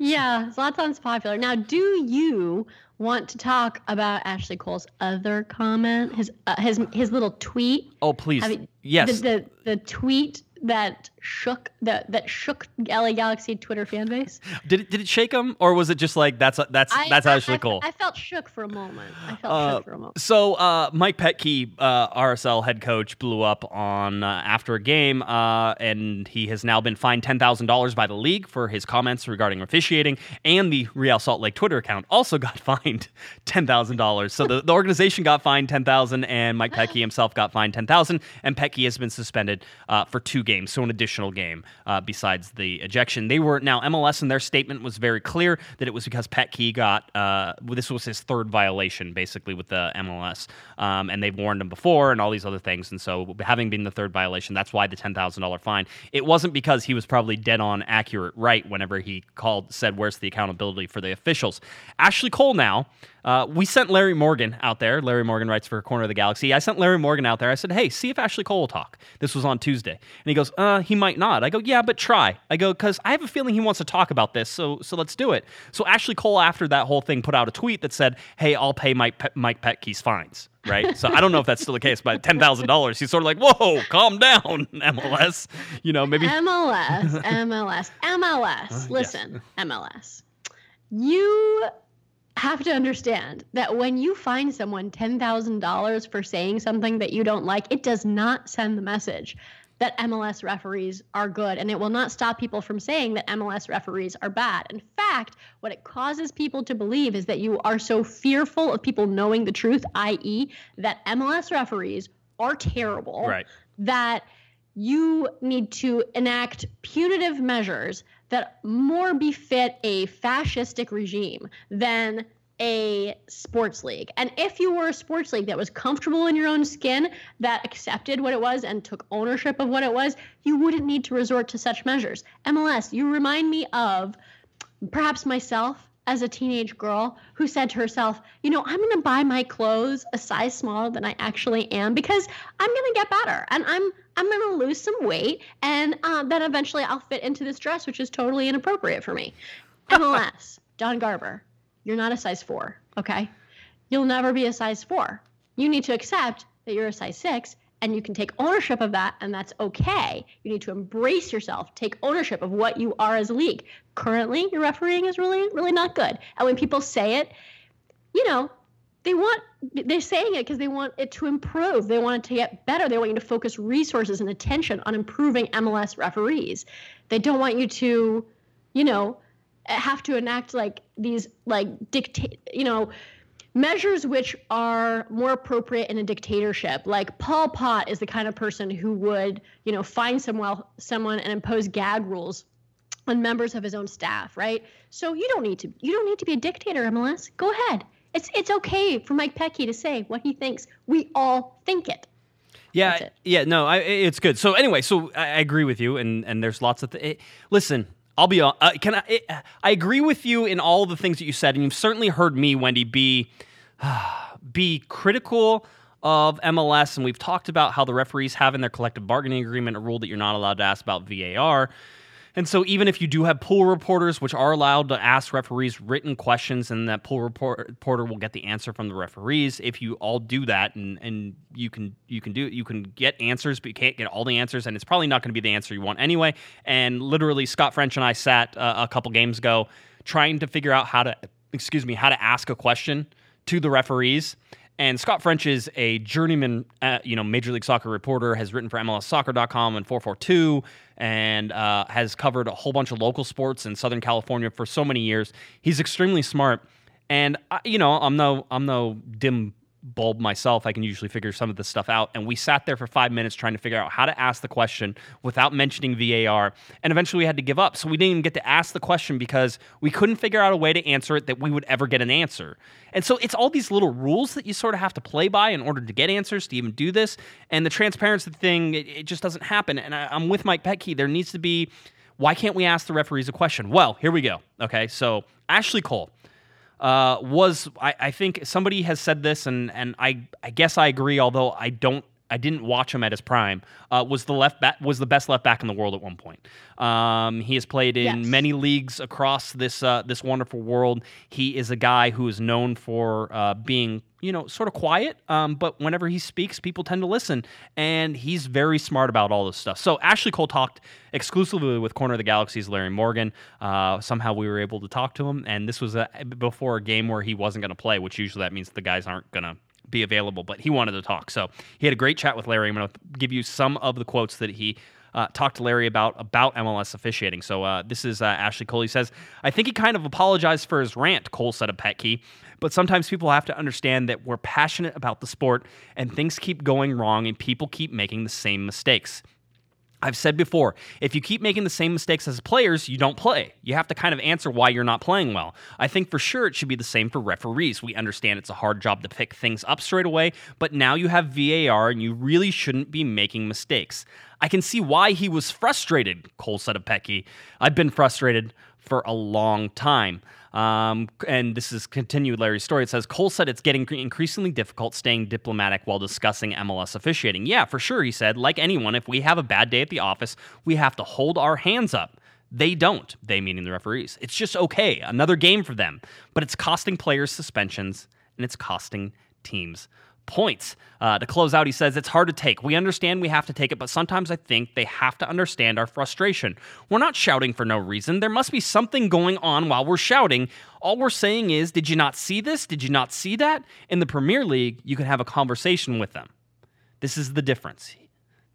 Yeah, Zlatan's popular. Now, do you want to talk about Ashley Cole's other comment? His uh, his his little tweet. Oh please, yes. The, the the tweet that shook that that shook LA Galaxy Twitter fan base. did it, did it shake him or was it just like that's that's I- that's I- Ashley I, Cole? I felt shook for a moment. I felt Uh, shook for a moment. So uh, Mike Petke, uh, RSL head coach, blew up on uh, after a game, uh, and he has now been fined ten thousand dollars by the league for his comments regarding officiating, and the Real Salt Lake Twitter account also got fined ten thousand dollars. So the, the organization got fined ten thousand, and Mike Petke himself got fined ten thousand, and Petke has been suspended uh, for two games, so an additional game uh, besides the ejection. They were now MLS and their statement was very clear that it was because Petke got uh, this was his third violation basically with the MLS, um, and they've warned him before and all these other things. And so having been the third violation, that's why the ten thousand dollar fine. It wasn't because he was probably dead on accurate right whenever he called said where's the accountability for the officials. Ashley Cole now. Uh, we sent Larry Morgan out there. Larry Morgan writes for Corner of the Galaxy. I sent Larry Morgan out there. I said, "Hey, see if Ashley Cole will talk." This was on Tuesday, and he goes, "Uh, he might not." I go, "Yeah, but try." I go, "Cause I have a feeling he wants to talk about this, so so let's do it." So Ashley Cole, after that whole thing, put out a tweet that said, "Hey, I'll pay Mike Pe- Mike Petke's fines." Right, so I don't know if that's still the case, but ten thousand dollars. He's sort of like, "Whoa, calm down, MLS." You know, maybe MLS, MLS, MLS. Listen, MLS. You have to understand that when you find someone $10,000 for saying something that you don't like, it does not send the message that MLS referees are good. And it will not stop people from saying that MLS referees are bad. In fact, what it causes people to believe is that you are so fearful of people knowing the truth, i.e., that MLS referees are terrible right. that you need to enact punitive measures that more befit a fascistic regime than a sports league. And if you were a sports league that was comfortable in your own skin, that accepted what it was and took ownership of what it was, you wouldn't need to resort to such measures. MLS, you remind me of perhaps myself as a teenage girl who said to herself, you know, I'm going to buy my clothes a size smaller than I actually am because I'm going to get better and I'm I'm going to lose some weight and uh, then eventually I'll fit into this dress, which is totally inappropriate for me. MLS, Don Garber, you're not a size four, okay? You'll never be a size four. You need to accept that you're a size six and you can take ownership of that and that's okay. You need to embrace yourself. Take ownership of what you are as a league. Currently your refereeing is really really not good. And when people say it you know they want they're saying it because they want it to improve. They want it to get better. They want you to focus resources and attention on improving mls referees. They don't want you to you know have to enact like these like dictate, you know, measures which are more appropriate in a dictatorship. Like Pol Pot is the kind of person who would, you know, find someone someone and impose gag rules on members of his own staff, right? So you don't need to you don't need to be a dictator, MLS. Go ahead. It's it's okay for Mike Petke to say what he thinks. We all think it. Yeah, yeah, no, I, it's good. So anyway, so I, I agree with you, and and there's lots of th- eh, listen. I'll be. Uh, can I? It, I agree with you in all the things that you said, and you've certainly heard me, Wendy, be be critical of MLS, and we've talked about how the referees have in their collective bargaining agreement a rule that you're not allowed to ask about VAR. And so, even if you do have pool reporters, which are allowed to ask referees written questions, and that pool report, reporter will get the answer from the referees, if you all do that, and, and you can you can do you can get answers, but you can't get all the answers, and it's probably not going to be the answer you want anyway. And literally, Scott French and I sat uh, a couple games ago trying to figure out how to excuse me how to ask a question to the referees and Scott French is a journeyman, uh, you know, Major League Soccer reporter, has written for MLSsoccer.com and 442, and uh, has covered a whole bunch of local sports in Southern California for so many years. He's extremely smart, and I, you know, I'm no, I'm no dim bulb myself, I can usually figure some of this stuff out. And we sat there for five minutes trying to figure out how to ask the question without mentioning VAR. And eventually we had to give up. So we didn't even get to ask the question because we couldn't figure out a way to answer it that we would ever get an answer. And so it's all these little rules that you sort of have to play by in order to get answers to even do this. And the transparency thing, it, it just doesn't happen. And I, I'm with Mike Petke. There needs to be. Why can't we ask the referees a question? Well, here we go. Okay, so Ashley Cole uh, was I, I, think somebody has said this, and and I I guess I agree. Although I don't. I didn't watch him at his prime. Uh, was the left back was the best left back in the world at one point. Um, he has played in yes. many leagues across this uh, this wonderful world. He is a guy who is known for uh, being you know, sort of quiet, um, but whenever he speaks, people tend to listen. And he's very smart about all this stuff. So Ashley Cole talked exclusively with Corner of the Galaxy's Larry Morgan. Uh, somehow we were able to talk to him. And this was a, before a game where he wasn't going to play, which usually that means the guys aren't going to be available, but he wanted to talk. So he had a great chat with Larry. I'm going to give you some of the quotes that he uh, talked to Larry about about MLS officiating. So uh, this is uh, Ashley Cole. He says, "I think he kind of apologized for his rant." Cole said of Petke, but sometimes people have to understand that we're passionate about the sport, and things keep going wrong, and people keep making the same mistakes. I've said before, if you keep making the same mistakes as players, you don't play. You have to kind of answer why you're not playing well. I think for sure it should be the same for referees. We understand it's a hard job to pick things up straight away, but now you have VAR and you really shouldn't be making mistakes. I can see why he was frustrated, Cole said of Petke. I've been frustrated for a long time. Um, and this is continued Larry's story. It says Cole said it's getting increasingly difficult staying diplomatic while discussing MLS officiating. Yeah, for sure, he said. Like anyone, if we have a bad day at the office, we have to hold our hands up. They don't, they meaning the referees. It's just okay, another game for them. But it's costing players suspensions and it's costing teams points. Uh, to close out, he says, It's hard to take. We understand we have to take it, but sometimes I think they have to understand our frustration. We're not shouting for no reason. There must be something going on while we're shouting. All we're saying is, Did you not see this? Did you not see that? In the Premier League, you can have a conversation with them. This is the difference.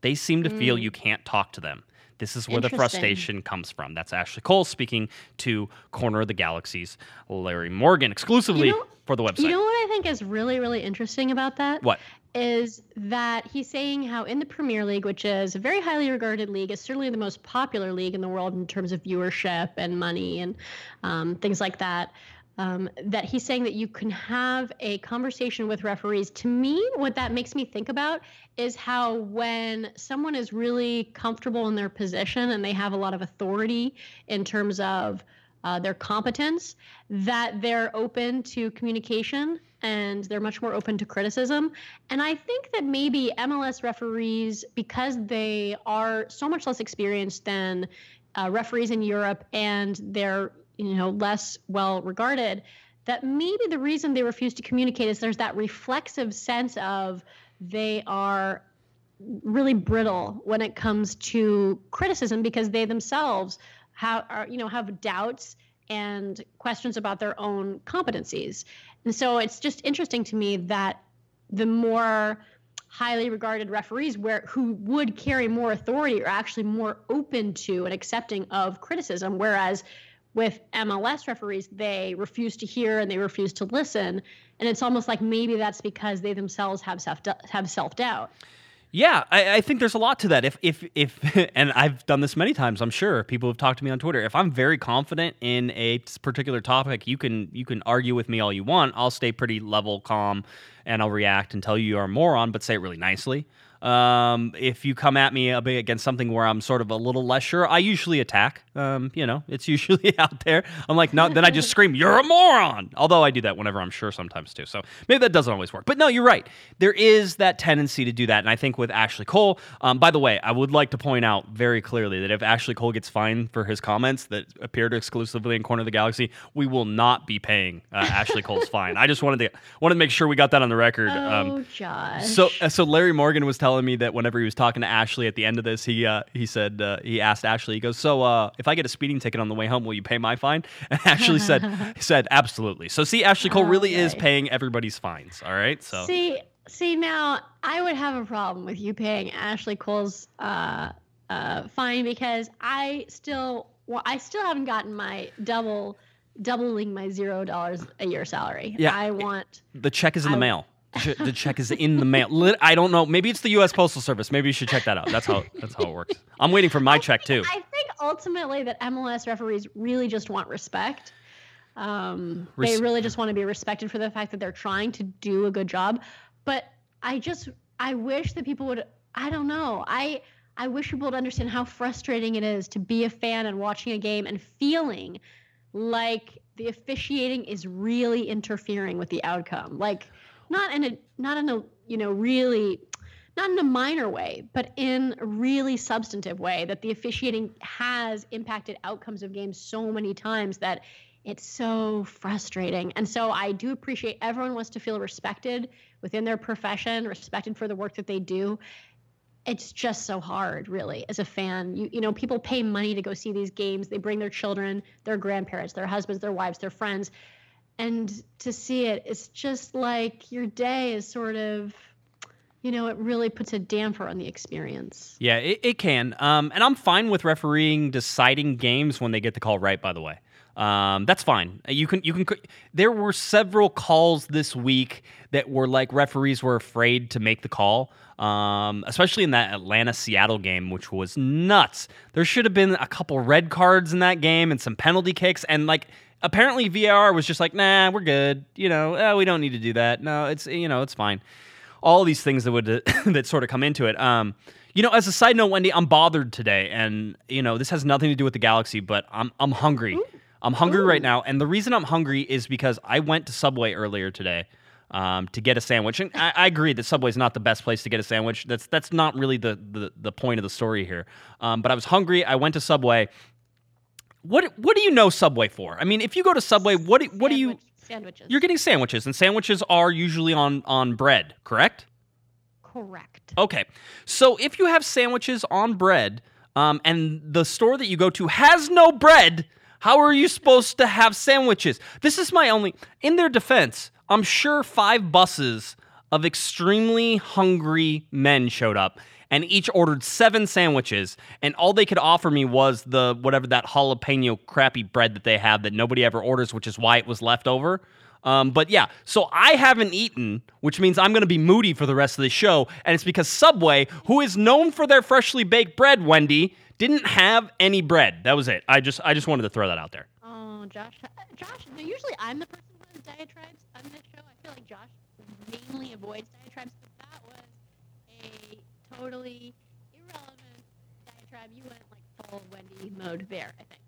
They seem to mm. feel you can't talk to them. This is where the frustration comes from. That's Ashley Cole speaking to Corner of the Galaxy's Larry Morgan exclusively you know, for the website. You know what I think is really, really interesting about that? What? Is that he's saying how in the Premier League, which is a very highly regarded league, is certainly the most popular league in the world in terms of viewership and money and um, things like that. Um, that he's saying that you can have a conversation with referees. To me, what that makes me think about is how when someone is really comfortable in their position and they have a lot of authority in terms of uh, their competence, that they're open to communication and they're much more open to criticism. And I think that maybe MLS referees, because they are so much less experienced than uh, referees in Europe and they're you know less well regarded, that maybe the reason they refuse to communicate is there's that reflexive sense of they are really brittle when it comes to criticism because they themselves have are, you know have doubts and questions about their own competencies. And so it's just interesting to me that the more highly regarded referees where who would carry more authority are actually more open to and accepting of criticism whereas with MLS referees, they refuse to hear and they refuse to listen. And it's almost like maybe that's because they themselves have self have self doubt. Yeah, I, I, think there's a lot to that. If if if, and I've done this many times. I'm sure people have talked to me on Twitter. If I'm very confident in a particular topic, you can you can argue with me all you want. I'll stay pretty level, calm, and I'll react and tell you you're a moron, but say it really nicely. Um, if you come at me against something where I'm sort of a little less sure, I usually attack. Um, you know, it's usually out there. I'm like, no, then I just scream, "You're a moron!" Although I do that whenever I'm sure sometimes too. So maybe that doesn't always work. But no, you're right. There is that tendency to do that, and I think with Ashley Cole. Um, by the way, I would like to point out very clearly that if Ashley Cole gets fined for his comments that appeared exclusively in Corner of the Galaxy, we will not be paying uh, Ashley Cole's fine. I just wanted to wanted to make sure we got that on the record. Um, oh, Josh. So uh, so Larry Morgan was telling telling me that whenever he was talking to Ashley at the end of this, he uh, he said uh, he asked Ashley, he goes, "So uh, if I get a speeding ticket on the way home, will you pay my fine?" And Ashley said said absolutely. So see, Ashley Cole really is paying everybody's fines. All right, so see see now I would have a problem with you paying Ashley Cole's uh, uh, fine because I still well, I still haven't gotten my double doubling my zero dollars a year salary. Yeah, I want the check is in the mail the check is in the mail. I don't know. Maybe it's the U.S. Postal Service. Maybe you should check that out. That's how that's how it works. I'm waiting for my I check think, too. I think ultimately that MLS referees really just want respect. Um, Res- they really just want to be respected for the fact that they're trying to do a good job. But I just I wish that people would. I don't know. I I wish people would understand how frustrating it is to be a fan and watching a game and feeling like the officiating is really interfering with the outcome. Like not in a not in a you know really not in a minor way, but in a really substantive way that the officiating has impacted outcomes of games so many times that it's so frustrating. And so I do appreciate everyone wants to feel respected within their profession, respected for the work that they do. It's just so hard, really, as a fan. You you know, people pay money to go see these games. They bring their children, their grandparents, their husbands, their wives, their friends and to see it it's just like your day is sort of you know it really puts a damper on the experience. Yeah it, it can. Um, and i'm fine with refereeing deciding games when they get the call right by the way. Um, that's fine. You can you can there were several calls this week that were like referees were afraid to make the call um, especially in that Atlanta Seattle game, which was nuts. There should have been a couple red cards in that game and some penalty kicks, and like apparently VAR was just like, nah, we're good. You know, uh, we don't need to do that. No, it's you know, it's fine. All these things that would that sort of come into it. Um, you know, as a side note, Wendy, I'm bothered today, and you know, this has nothing to do with the galaxy, but I'm I'm hungry. Ooh. I'm hungry Ooh. right now, and the reason I'm hungry is because I went to Subway earlier today. Um, to get a sandwich. And I, I, agree that Subway is not the best place to get a sandwich. That's that's not really the the, the point of the story here. Um, but I was hungry. I went to Subway what what do you know Subway for? I mean, if you go to Subway, what do, what do you sandwiches? You're getting sandwiches, and sandwiches are usually on on bread, correct? Correct. Okay, so if you have sandwiches on bread, um, and the store that you go to has no bread, how are you supposed to have sandwiches? This is my only. In their defense, I'm sure five buses of extremely hungry men showed up and each ordered seven sandwiches, and all they could offer me was the whatever that jalapeno crappy bread that they have that nobody ever orders, which is why it was left over. Um, but yeah, so I haven't eaten, which means I'm going to be moody for the rest of the show, and it's because Subway, who is known for their freshly baked bread, Wendy, didn't have any bread. That was it. I just I just wanted to throw that out there. Oh, Josh, Josh. Usually I'm the person who has diatribes on this show. I feel like Josh mainly avoids diatribes, but that was a totally irrelevant diatribe. You went like full Wendy mode there, I think.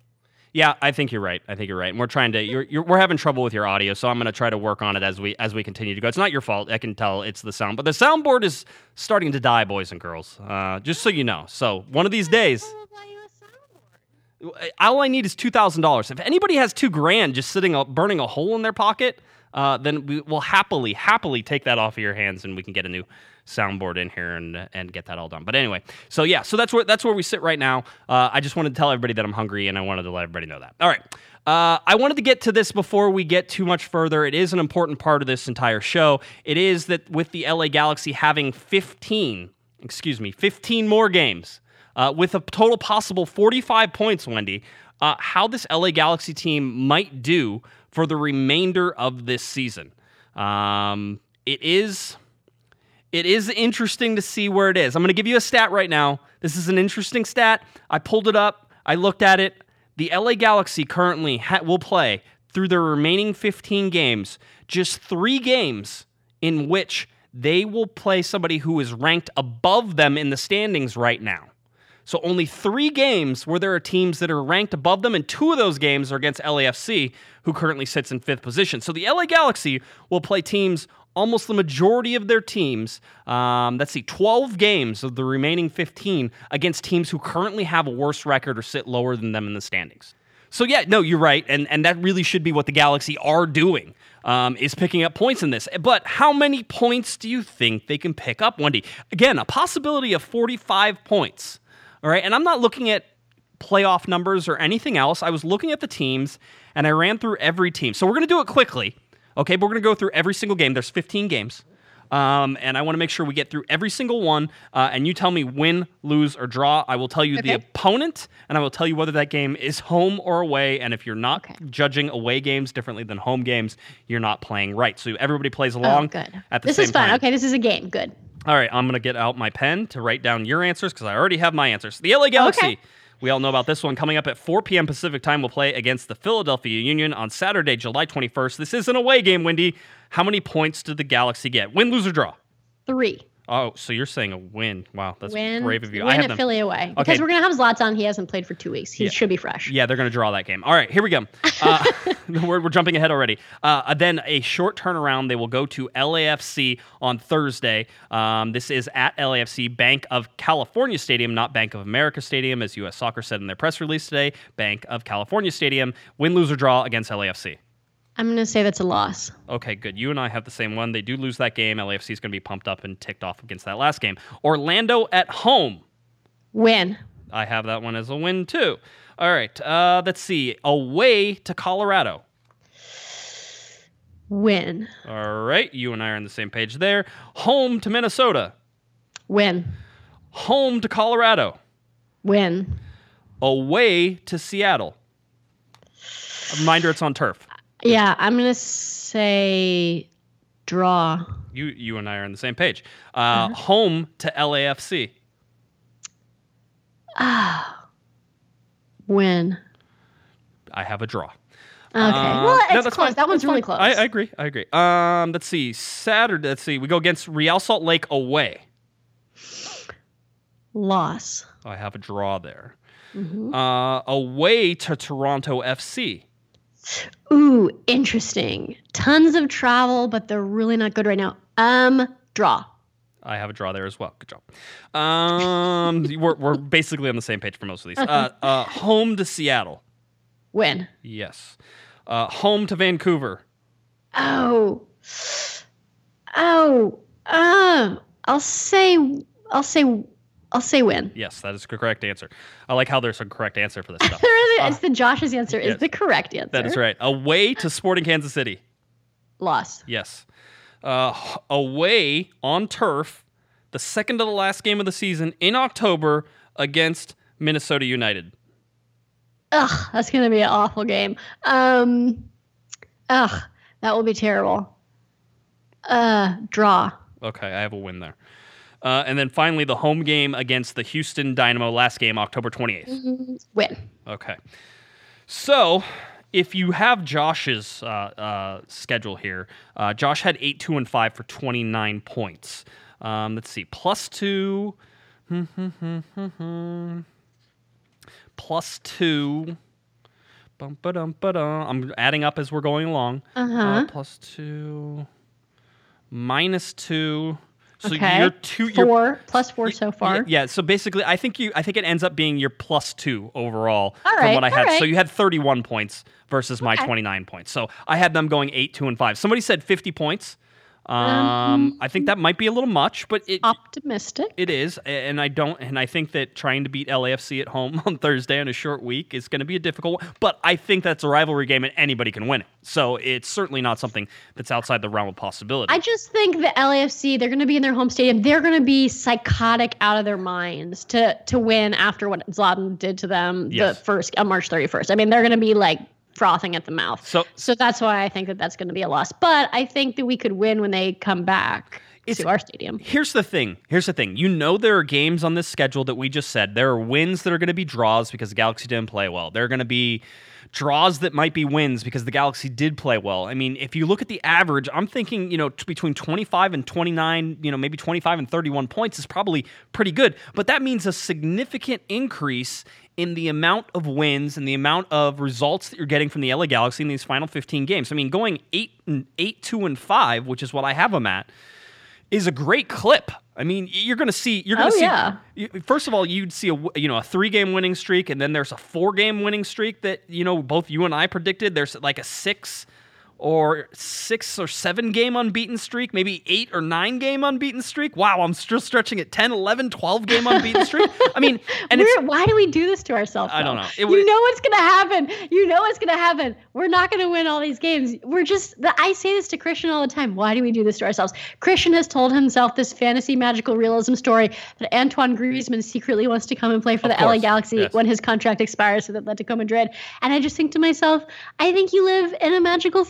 Yeah, I think you're right. I think you're right. And we're trying to you're, you're we're having trouble with your audio, so I'm going to try to work on it as we as we continue to go. It's not your fault. I can tell it's the sound, but the soundboard is starting to die, boys and girls. Uh, just so you know. So one of these days. All I need is two thousand dollars. If anybody has two grand just sitting up, burning a hole in their pocket, uh, then we will happily, happily take that off of your hands, and we can get a new soundboard in here and and get that all done. But anyway, so yeah, so that's where that's where we sit right now. Uh, I just wanted to tell everybody that I'm hungry, and I wanted to let everybody know that. All right. Uh, I wanted to get to this before we get too much further. It is an important part of this entire show. It is that with the LA Galaxy having 15, excuse me, 15 more games uh, with a total possible 45 points, Wendy, uh, how this LA Galaxy team might do for the remainder of this season. Um, it is. It is interesting to see where it is. I'm going to give you a stat right now. This is an interesting stat. I pulled it up. I looked at it. The LA Galaxy currently ha- will play through their remaining 15 games, just three games in which they will play somebody who is ranked above them in the standings right now. So only three games where there are teams that are ranked above them, and two of those games are against LAFC, who currently sits in fifth position. So the LA Galaxy will play teams almost the majority of their teams. Um, let's see, 12 games of the remaining 15 against teams who currently have a worse record or sit lower than them in the standings. So yeah, no, you're right, and and that really should be what the Galaxy are doing um, is picking up points in this. But how many points do you think they can pick up, Wendy? Again, a possibility of 45 points. All right, and I'm not looking at playoff numbers or anything else. I was looking at the teams and I ran through every team. So we're going to do it quickly. Okay, but we're going to go through every single game. There's 15 games. Um, and I want to make sure we get through every single one. Uh, and you tell me win, lose, or draw. I will tell you okay. the opponent, and I will tell you whether that game is home or away. And if you're not okay. judging away games differently than home games, you're not playing right. So everybody plays oh, along oh, good. at the this same is fun. time. Okay, this is a game. Good. All right, I'm to get out my pen to write down your answers because I already have my answers. The LA Galaxy. Okay. We all know about this one. Coming up at 4 p.m. Pacific time, we'll play against the Philadelphia Union on Saturday, July 21st. This is an away game, Wendy. How many points did the Galaxy get? Win, lose, or draw? Three. Oh, so you're saying a win? Wow, that's win, brave of you. Win I have at Philly away because okay. we're gonna have Zlatan. He hasn't played for two weeks. He yeah. should be fresh. Yeah, they're gonna draw that game. All right, here we go. Uh, we're, we're jumping ahead already. Uh, then a short turnaround. They will go to LAFC on Thursday. Um, this is at LAFC Bank of California Stadium, not Bank of America Stadium, as U.S. Soccer said in their press release today. Bank of California Stadium. Win, lose, or draw against LAFC. I'm going to say that's a loss. Okay, good. You and I have the same one. They do lose that game. LAFC is going to be pumped up and ticked off against that last game. Orlando at home. Win. I have that one as a win too. All right. Uh, let's see. Away to Colorado. Win. All right. You and I are on the same page there. Home to Minnesota. Win. Home to Colorado. Win. Away to Seattle. A reminder it's on turf. Yeah, I'm gonna say draw. You you and I are on the same page. Uh, uh-huh. Home to LAFC. Ah, win. I have a draw. Okay. Uh, well, it's no, close. Fine. That one's really close. I, I, agree. I agree. Um, let's see. Saturday. Let's see. We go against Real Salt Lake away. Loss. I have a draw there. Mm-hmm. Uh, away to Toronto FC. Ooh, interesting. Tons of travel, but they're really not good right now. Um, draw. I have a draw there as well. Good job. Um, we're, we're basically on the same page for most of these. Uh, uh, home to Seattle. Win. Yes. Uh, home to Vancouver. Oh. Oh. Uh, I'll say. I'll say I'll say win. Yes, that is the correct answer. I like how there's a correct answer for this stuff. there is. Uh, it's the Josh's answer yes, is the correct answer. That is right. Away to Sporting Kansas City. Loss. Yes. Uh, away on turf, the second to the last game of the season in October against Minnesota United. Ugh, that's gonna be an awful game. Um, ugh, that will be terrible. Uh, draw. Okay, I have a win there. Uh, and then finally, the home game against the Houston Dynamo, last game, October 28th. Mm-hmm. Win. Okay. So if you have Josh's uh, uh, schedule here, uh, Josh had 8, 2, and 5 for 29 points. Um, let's see. Plus 2. plus 2. Bum, ba-dum, ba-dum. I'm adding up as we're going along. Uh-huh. Uh, plus 2. Minus 2 so okay. you're two. You're, four plus four so far. Yeah. So basically, I think you. I think it ends up being your plus two overall all from what I had. Right. So you had 31 points versus my 29 points. So I had them going eight, two, and five. Somebody said 50 points. Um, I think that might be a little much, but it optimistic. It is, and I don't, and I think that trying to beat LAFC at home on Thursday in a short week is going to be a difficult. one. But I think that's a rivalry game, and anybody can win it. So it's certainly not something that's outside the realm of possibility. I just think the LAFC they're going to be in their home stadium. They're going to be psychotic out of their minds to to win after what Zlatan did to them Yes. the first on March 31st. I mean, they're going to be like frothing at the mouth. So- so that's why I think that that's going to be a loss. But I think that we could win when they come back It's- to our stadium. Here's the thing. Here's the thing. You know there are games on this schedule that we just said. There are wins that are going to be draws because the Galaxy didn't play well. There are going to be draws that might be wins because the Galaxy did play well. I mean, if you look at the average, I'm thinking, you know, t- between 25 and 29, you know, maybe 25 and 31 points is probably pretty good. But that means a significant increase in the amount of wins and the amount of results that you're getting from the LA Galaxy in these final 15 games. I mean, going 8 and 8 2 and 5, which is what I have them at is a great clip. I mean, you're going to see. You're going to Oh, see. yeah. you- First of all, you'd see a you know a three game winning streak, and then there's a four game winning streak that you know both you and I predicted. There's like a six or six or seven game unbeaten streak, maybe eight or nine game unbeaten streak. Wow, I'm still stretching at 10, 11, 12 game unbeaten streak. I mean, and it's why do we do this to ourselves? I don't know. It you was- know what's gonna happen. You know what's gonna happen. We're not gonna win all these games. We're just. The, I say this to Christian all the time. Why do we do this to ourselves? Christian has told himself this fantasy magical realism story that Antoine Griezmann secretly wants to come and play for the LA Galaxy yes. when his contract expires with Atletico Madrid. And I just think to myself, I think you live in a magical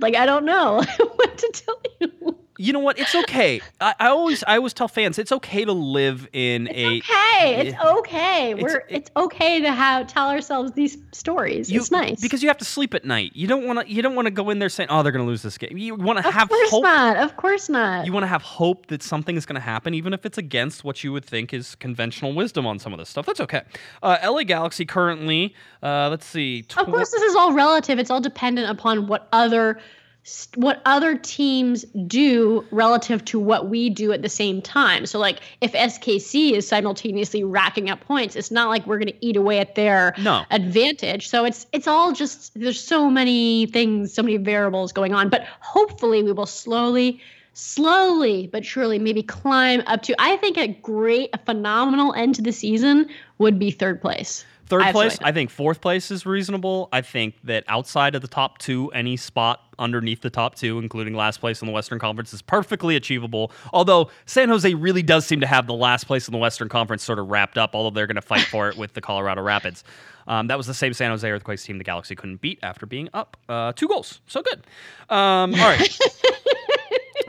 Like I don't know what to tell you. You know what? It's okay. I, I always I always tell fans it's okay to live in a Okay, it's okay. It's- We're it- it's okay to have tell ourselves these stories. You- it's nice because you have to sleep at night. You don't want to. You don't want to go in there saying, "Oh, they're going to lose this game." You want to Of have course hope. not. Of course not. You want to have hope that something is going to happen, even if it's against what you would think is conventional wisdom on some of this stuff. That's okay. Uh, LA Galaxy currently, uh, let's see, of course, this is all relative. It's all dependent upon what other what other teams do relative to what we do at the same time. So, like, if SKC is simultaneously racking up points, it's not like we're going to eat away at their No. advantage. So it's it's all just there's so many things, so many variables going on. But hopefully, we will slowly. Slowly but surely, maybe climb up to. I think a great, a phenomenal end to the season would be third place. Third I place, I think fourth place is reasonable. I think that outside of the top two, any spot underneath the top two, including last place in the Western Conference, is perfectly achievable. Although San Jose really does seem to have the last place in the Western Conference sort of wrapped up, although they're going to fight for it with the Colorado Rapids. Um, that was the same San Jose Earthquakes team the Galaxy couldn't beat after being up uh, two goals. So good. Um, all right.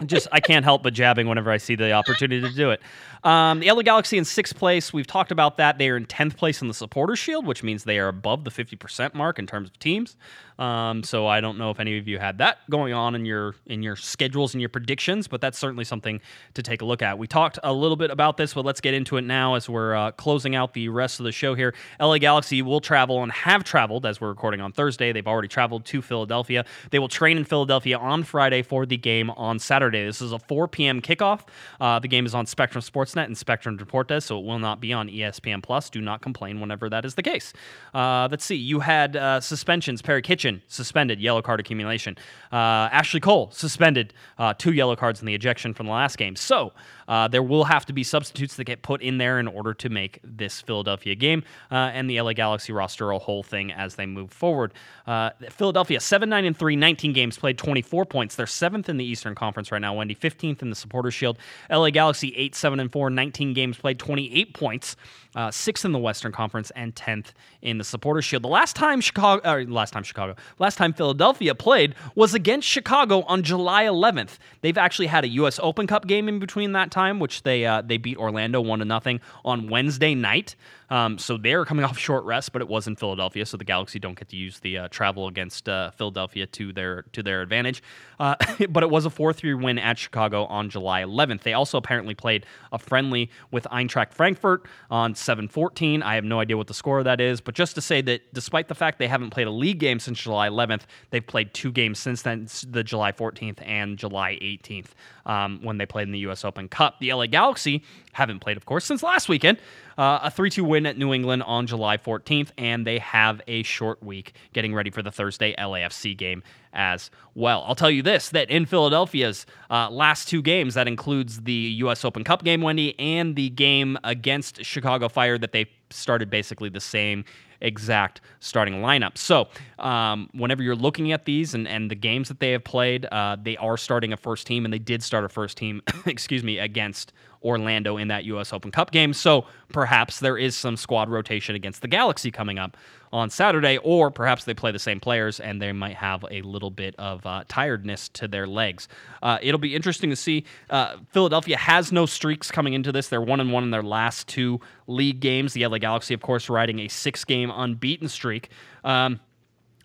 just I can't help but jabbing whenever I see the opportunity to do it. Um, the LA Galaxy in sixth place. We've talked about that. They are in tenth place in the Supporters Shield, which means they are above the fifty percent mark in terms of teams. Um, so I don't know if any of you had that going on in your in your schedules and your predictions, but that's certainly something to take a look at. We talked a little bit about this, but let's get into it now as we're uh, closing out the rest of the show here. LA Galaxy will travel and have traveled as we're recording on Thursday. They've already traveled to Philadelphia. They will train in Philadelphia on Friday for the game on Saturday. This is a 4 p.m. kickoff. Uh, the game is on Spectrum Sportsnet and Spectrum Deportes, so it will not be on ESPN Plus. Do not complain whenever that is the case. Uh, let's see. You had uh, suspensions. Perry Kitchen suspended, yellow card accumulation. Uh, Ashley Cole suspended, uh, two yellow cards in the ejection from the last game. So uh, there will have to be substitutes that get put in there in order to make this Philadelphia game uh, and the LA Galaxy roster a whole thing as they move forward. Uh, Philadelphia 7 9 and 3, 19 games played, 24 points. They're seventh in the Eastern Conference right now. Wendy 15th in the Supporters Shield. LA Galaxy 8 7 and 4, 19 games played, 28 points. Uh, sixth in the Western Conference and 10th in the Supporters Shield. The last time Chicago, or last time Chicago, last time Philadelphia played was against Chicago on July 11th. They've actually had a U.S. Open Cup game in between that time, which they uh, they beat Orlando one to nothing on Wednesday night. Um, so they're coming off short rest, but it was in Philadelphia, so the Galaxy don't get to use the uh, travel against uh, Philadelphia to their to their advantage. Uh, but it was a 4-3 win at Chicago on July 11th. They also apparently played a friendly with Eintracht Frankfurt on 7-14. I have no idea what the score of that is, but just to say that despite the fact they haven't played a league game since July 11th, they've played two games since then, the July 14th and July 18th, um, when they played in the U.S. Open Cup. The LA Galaxy haven't played, of course, since last weekend. Uh, a 3 2 win at New England on July 14th, and they have a short week getting ready for the Thursday LAFC game as well. I'll tell you this that in Philadelphia's uh, last two games, that includes the U.S. Open Cup game, Wendy, and the game against Chicago Fire that they started basically the same exact starting lineup. So, um, whenever you're looking at these and, and the games that they have played, uh, they are starting a first team, and they did start a first team, excuse me, against Orlando in that U.S. Open Cup game. So perhaps there is some squad rotation against the Galaxy coming up on Saturday, or perhaps they play the same players and they might have a little bit of uh, tiredness to their legs. Uh, it'll be interesting to see. Uh, Philadelphia has no streaks coming into this. They're one and one in their last two league games. The LA Galaxy, of course, riding a six-game unbeaten streak. Um,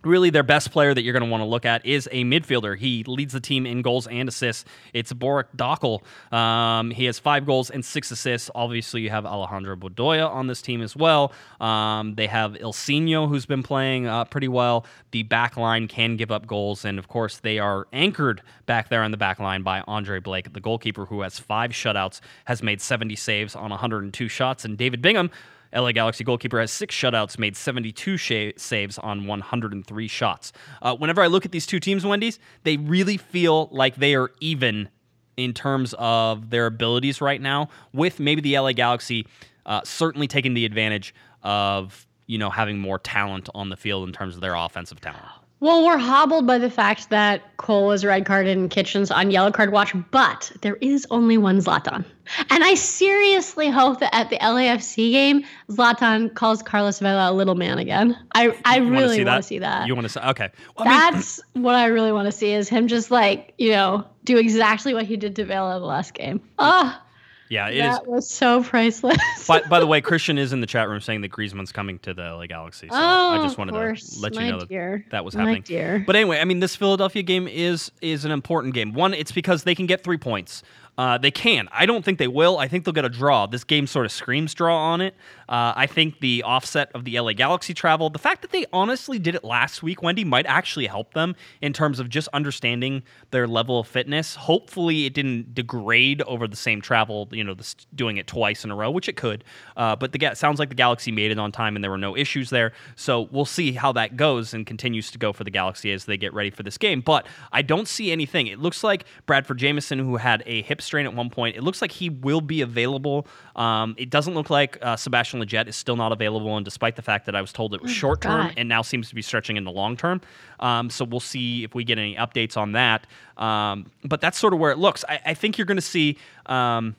really their best player that you're going to want to look at is a midfielder. He leads the team in goals and assists. It's Borek Dockal. Um, he has five goals and six assists. Obviously, you have Alejandro Bedoya on this team as well. Um, they have Ilsinho, who's been playing uh, pretty well. The back line can give up goals, and of course, they are anchored back there on the back line by Andre Blake, the goalkeeper, who has five shutouts, has made 70 saves on 102 shots, and David Bingham LA Galaxy goalkeeper has six shutouts, made 72 sh- saves on 103 shots. Uh, whenever I look at these two teams, Wendy's, they really feel like they are even in terms of their abilities right now, with maybe the LA Galaxy uh, certainly taking the advantage of you know having more talent on the field in terms of their offensive talent. Well, we're hobbled by the fact that Cole was red carded and Kitchens on yellow card watch, but there is only one Zlatan. And I seriously hope that at the LAFC game, Zlatan calls Carlos Vela a little man again. I, I You really want to see that. You want to see? okay? Well, I mean, That's what I really want to see is him just like, you know, do exactly what he did to Vela the last game. Oh, yeah, it is. that was so priceless. By, by the way, Christian is in the chat room saying that Griezmann's coming to the LA Galaxy. So oh, I just wanted of course, to let you know that dear. that was My happening. dear. But anyway, I mean, this Philadelphia game is is an important game. One, it's because they can get three points. Uh, they can. I don't think they will. I think they'll get a draw. This game sort of screams draw on it. Uh, I think the offset of the LA Galaxy travel, the fact that they honestly did it last week, Wendy, might actually help them in terms of just understanding their level of fitness. Hopefully, it didn't degrade over the same travel. You know, this, doing it twice in a row, which it could. Uh, but the sounds like the Galaxy made it on time and there were no issues there. So we'll see how that goes and continues to go for the Galaxy as they get ready for this game. But I don't see anything. It looks like Bradford Jamieson, who had a hip strain at one point, it looks like he will be available. Um, it doesn't look like uh, Sebastian Lletget is still not available, and despite the fact that I was told it was short term, and now seems to be stretching into long term. Um, so we'll see if we get any updates on that. Um, but that's sort of where it looks. I, I think you're going to see. Um,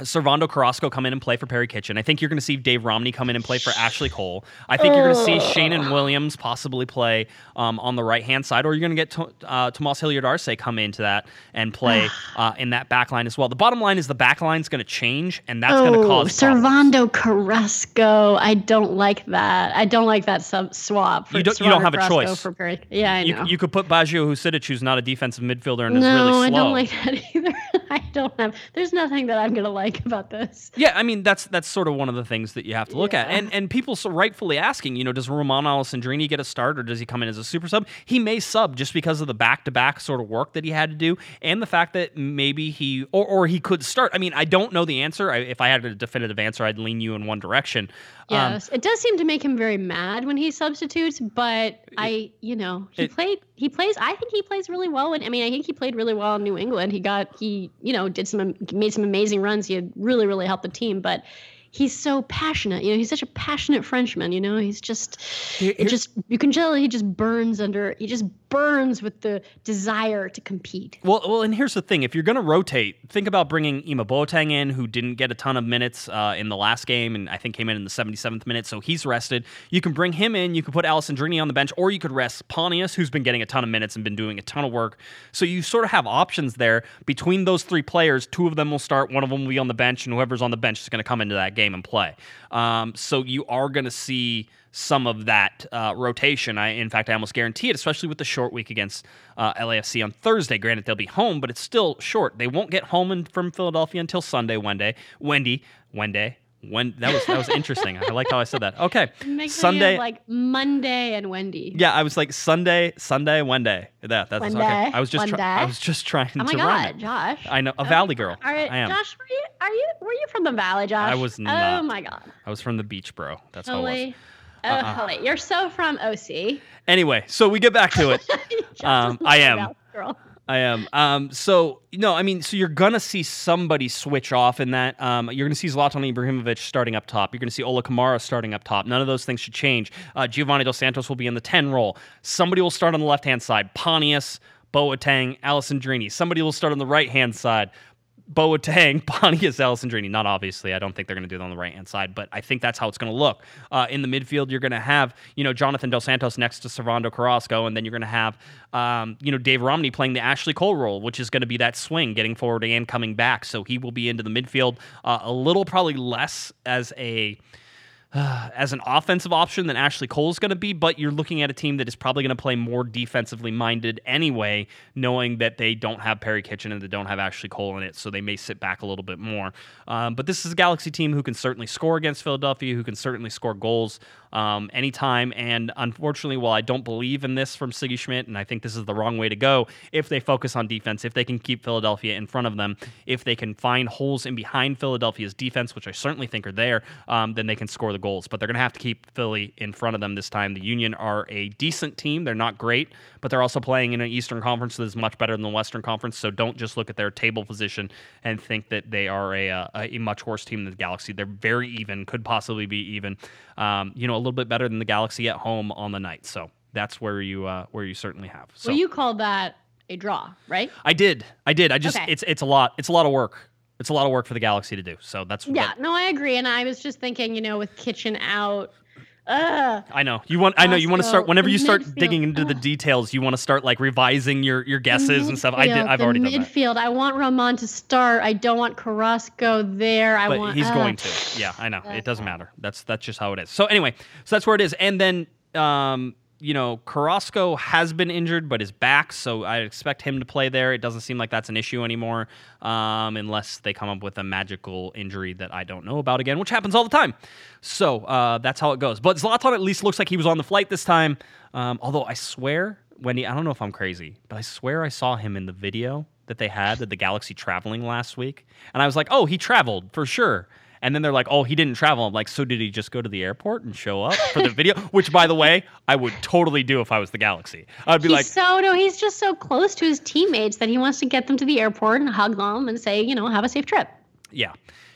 Servando Carrasco come in and play for Perry Kitchen. I think you're going to see Dave Romney come in and play for Ashley Cole. I think you're going to see Shannon Williams possibly play um, on the right hand side, or you're going to get to, uh, Tomas Hilliard Arce come into that and play uh, in that back line as well. The bottom line is the back line is going to change, and that's going to oh, cause. Servando Carrasco. I don't like that. I don't like that sub swap. For You don't- you don't have a Carrasco choice. For Perry. Yeah, I You, know. you could put Baggio Husidic, who's not a defensive midfielder and is no, really slow. No, I don't like that either. I don't have. There's nothing that I'm gonna like about this. Yeah, I mean that's that's sort of one of the things that you have to look at, and and people so rightfully asking, you know, does Romain Alessandrini get a start or does he come in as a super sub? He may sub just because of the back to back sort of work that he had to do, and the fact that maybe he or or he could start. I mean, I don't know the answer. I, if I had a definitive answer, I'd lean you in one direction. Um, Yes, it does seem to make him very mad when he substitutes, but I, you know, he it- played. He plays. I think he plays really well. When I mean, I think he played really well in New England. He got. He, you know, did some made some amazing runs. He had really, really helped the team, but. He's so passionate, you know. He's such a passionate Frenchman, you know. He's just, Here- it just you can tell he just burns under. He just burns with the desire to compete. Well, well, and here's the thing: if you're going to rotate, think about bringing Ema Boateng in, who didn't get a ton of minutes uh, in the last game, and I think came in in the 77th minute, so he's rested. You can bring him in. You can put Alessandrini on the bench, or you could rest Pontius, who's been getting a ton of minutes and been doing a ton of work. So you sort of have options there between those three players. Two of them will start, one of them will be on the bench, and whoever's on the bench is going to come into that game and play. Um, so you are going to see some of that uh, rotation. I, in fact, I almost guarantee it, especially with the short week against uh, LAFC on Thursday. Granted, they'll be home, but it's still short. They won't get home in, from Philadelphia until Sunday. Wendy, Wendy, Wendy. When that was that was interesting. I like how I said that. Okay, Sunday. of, like Monday and Wendy. yeah, I was like Sunday, Sunday, Wendy. That that's okay. I was just try- I was just trying Oh my to rhyme. God, Josh. I know a Oh valley girl. Are, I am. Josh, were you? Are you? Were you from the valley, Josh? I was not. Oh my God. I was from the beach, bro. That's how it was. Holy. Oh, uh-uh. wait, you're so from OC. Anyway, so we get back to it. um, I am. I am. Um, so no, I mean, so you're gonna see somebody switch off in that. Um, you're gonna see Zlatan Ibrahimovic starting up top. You're gonna see Ola Kamara starting up top. None of those things should change. Uh, Giovanni Dos Santos will be in the ten role. Somebody will start on the left hand side. Pontius, Boateng, Alessandrini. Somebody will start on the right hand side. Boateng, Pontius Alessandrini. Not obviously. I don't think they're going to do that on the right hand side, but I think that's how it's going to look. Uh, in the midfield, you're going to have you know Jonathan Dos Santos next to Servando Carrasco, and then you're going to have um, you know Dave Romney playing the Ashley Cole role, which is going to be that swing, getting forward and coming back. So he will be into the midfield uh, a little, probably less as a as an offensive option than Ashley Cole is going to be, but you're looking at a team that is probably going to play more defensively minded anyway, knowing that they don't have Perry Kitchen and they don't have Ashley Cole in it, so they may sit back a little bit more. Um, but this is a Galaxy team who can certainly score against Philadelphia, who can certainly score goals um, anytime. And unfortunately, while I don't believe in this from Sigi Schmidt, and I think this is the wrong way to go, if they focus on defense, if they can keep Philadelphia in front of them, if they can find holes in behind Philadelphia's defense, which I certainly think are there, um, then they can score the goals. But they're going to have to keep Philly in front of them this time. The Union are a decent team. They're not great, but they're also playing in an Eastern Conference that is much better than the Western Conference. So don't just look at their table position and think that they are a, a, a much worse team than the Galaxy. They're very even, could possibly be even um, you know, a little bit better than the Galaxy at home on the night. So that's where you uh, where you certainly have. So well, you called that a draw, right? I did. I did. I just okay. it's it's a lot. It's a lot of work. It's a lot of work for the Galaxy to do. So that's yeah. no, I agree. And I was just thinking, you know, with Kitchen out. Uh, I know you want. I know you want to start whenever you start midfield, digging into uh, the details. You want to start like revising your your guesses and stuff. I did. I've already midfield, done midfield. I want Romain to start. I don't want Carrasco there. I but want. He's uh, going to. Yeah, I know. It doesn't matter. That's that's just how it is. So anyway, so that's where it is. And then um, you know, Carrasco has been injured, but is back, so I expect him to play there. It doesn't seem like that's an issue anymore, um, unless they come up with a magical injury that I don't know about again, which happens all the time. So uh, that's how it goes. But Zlatan at least looks like he was on the flight this time. Um, although I swear, Wendy, I don't know if I'm crazy, but I swear I saw him in the video that they had at the Galaxy traveling last week, and I was like, oh, he traveled for sure. And then they're like, oh, he didn't travel. I'm like, so did he just go to the airport and show up for the video? Which, by the way, I would totally do if I was the Galaxy. I'd be he's like, so no, he's just so close to his teammates that he wants to get them to the airport and hug them and say, you know, have a safe trip. Yeah.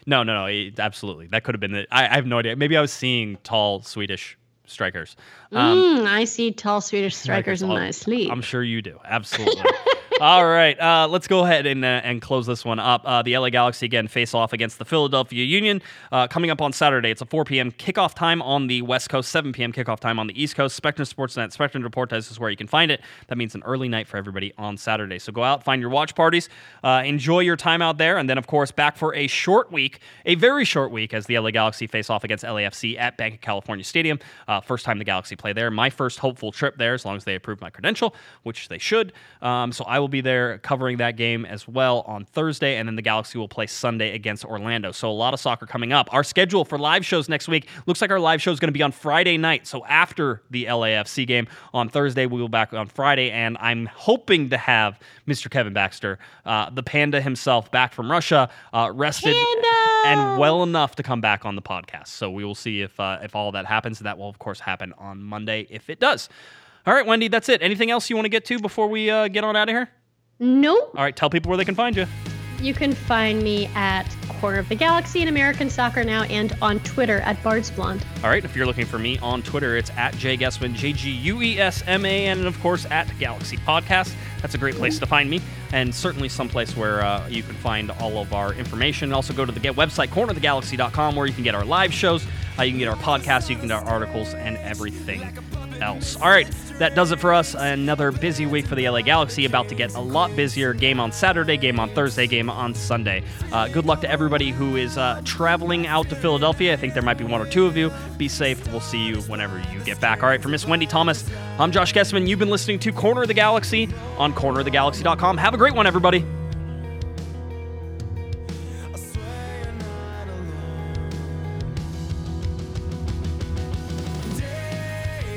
No, no, no. It, absolutely. That could have been it. I, I have no idea. Maybe I was seeing tall Swedish strikers. Um, mm, I see tall Swedish strikers, strikers in my sleep. I'm sure you do. Absolutely. All right, uh, let's go ahead and, uh, and close this one up. Uh, the LA Galaxy again face off against the Philadelphia Union uh, coming up on Saturday. It's a 4 p.m. kickoff time on the West Coast, 7 p.m. kickoff time on the East Coast. Spectrum Sportsnet, Spectrum Deportes is where you can find it. That means an early night for everybody on Saturday. So go out, find your watch parties, uh, enjoy your time out there, and then of course back for a short week, a very short week as the LA Galaxy face off against LAFC at Bank of California Stadium. Uh, first time the Galaxy play there. My first hopeful trip there, as long as they approve my credential, which they should. Um, so I will be there covering that game as well on Thursday, and then the Galaxy will play Sunday against Orlando. So a lot of soccer coming up. Our schedule for live shows next week looks like our live show is going to be on Friday night. So after the LAFC game on Thursday, we will be back on Friday, and I'm hoping to have Mr. Kevin Baxter, uh, the panda himself, back from Russia, uh, rested panda! and well enough to come back on the podcast. So we will see if uh, if all that happens. That will of course happen on Monday if it does. All right, Wendy, that's it. Anything else you want to get to before we uh, get on out of here? Nope. All right, tell people where they can find you. You can find me at Corner of the Galaxy in American Soccer Now and on Twitter at Bards Blonde. All right, if you're looking for me on Twitter, it's at Jay Guesman, J G U E S M A N, and of course at Galaxy Podcast. That's a great place to find me, and certainly some place where uh, you can find all of our information. Also, go to the website, cornerofthegalaxy.com, where you can get our live shows, uh, you can get our podcasts, you can get our articles, and everything else. All right, that does it for us. Another busy week for the LA Galaxy, about to get a lot busier. Game on Saturday, game on Thursday, game on Sunday. Uh, good luck to everybody who is uh, traveling out to Philadelphia. I think there might be one or two of you. Be safe. We'll see you whenever you get back. All right, for Miss Wendy Thomas, I'm Josh Guesman. You've been listening to Corner of the Galaxy on cornerofthegalaxy.com. Have a great one, everybody.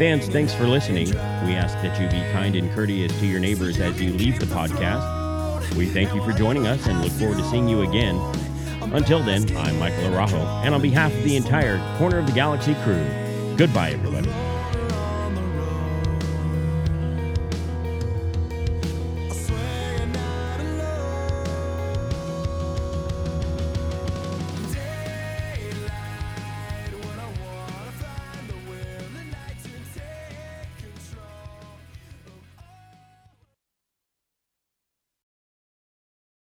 Fans, thanks for listening. We ask that you be kind and courteous to your neighbors as you leave the podcast. We thank you for joining us and look forward to seeing you again. Until then, I'm Michael Arajo, and on behalf of the entire Corner of the Galaxy crew, goodbye, everybody.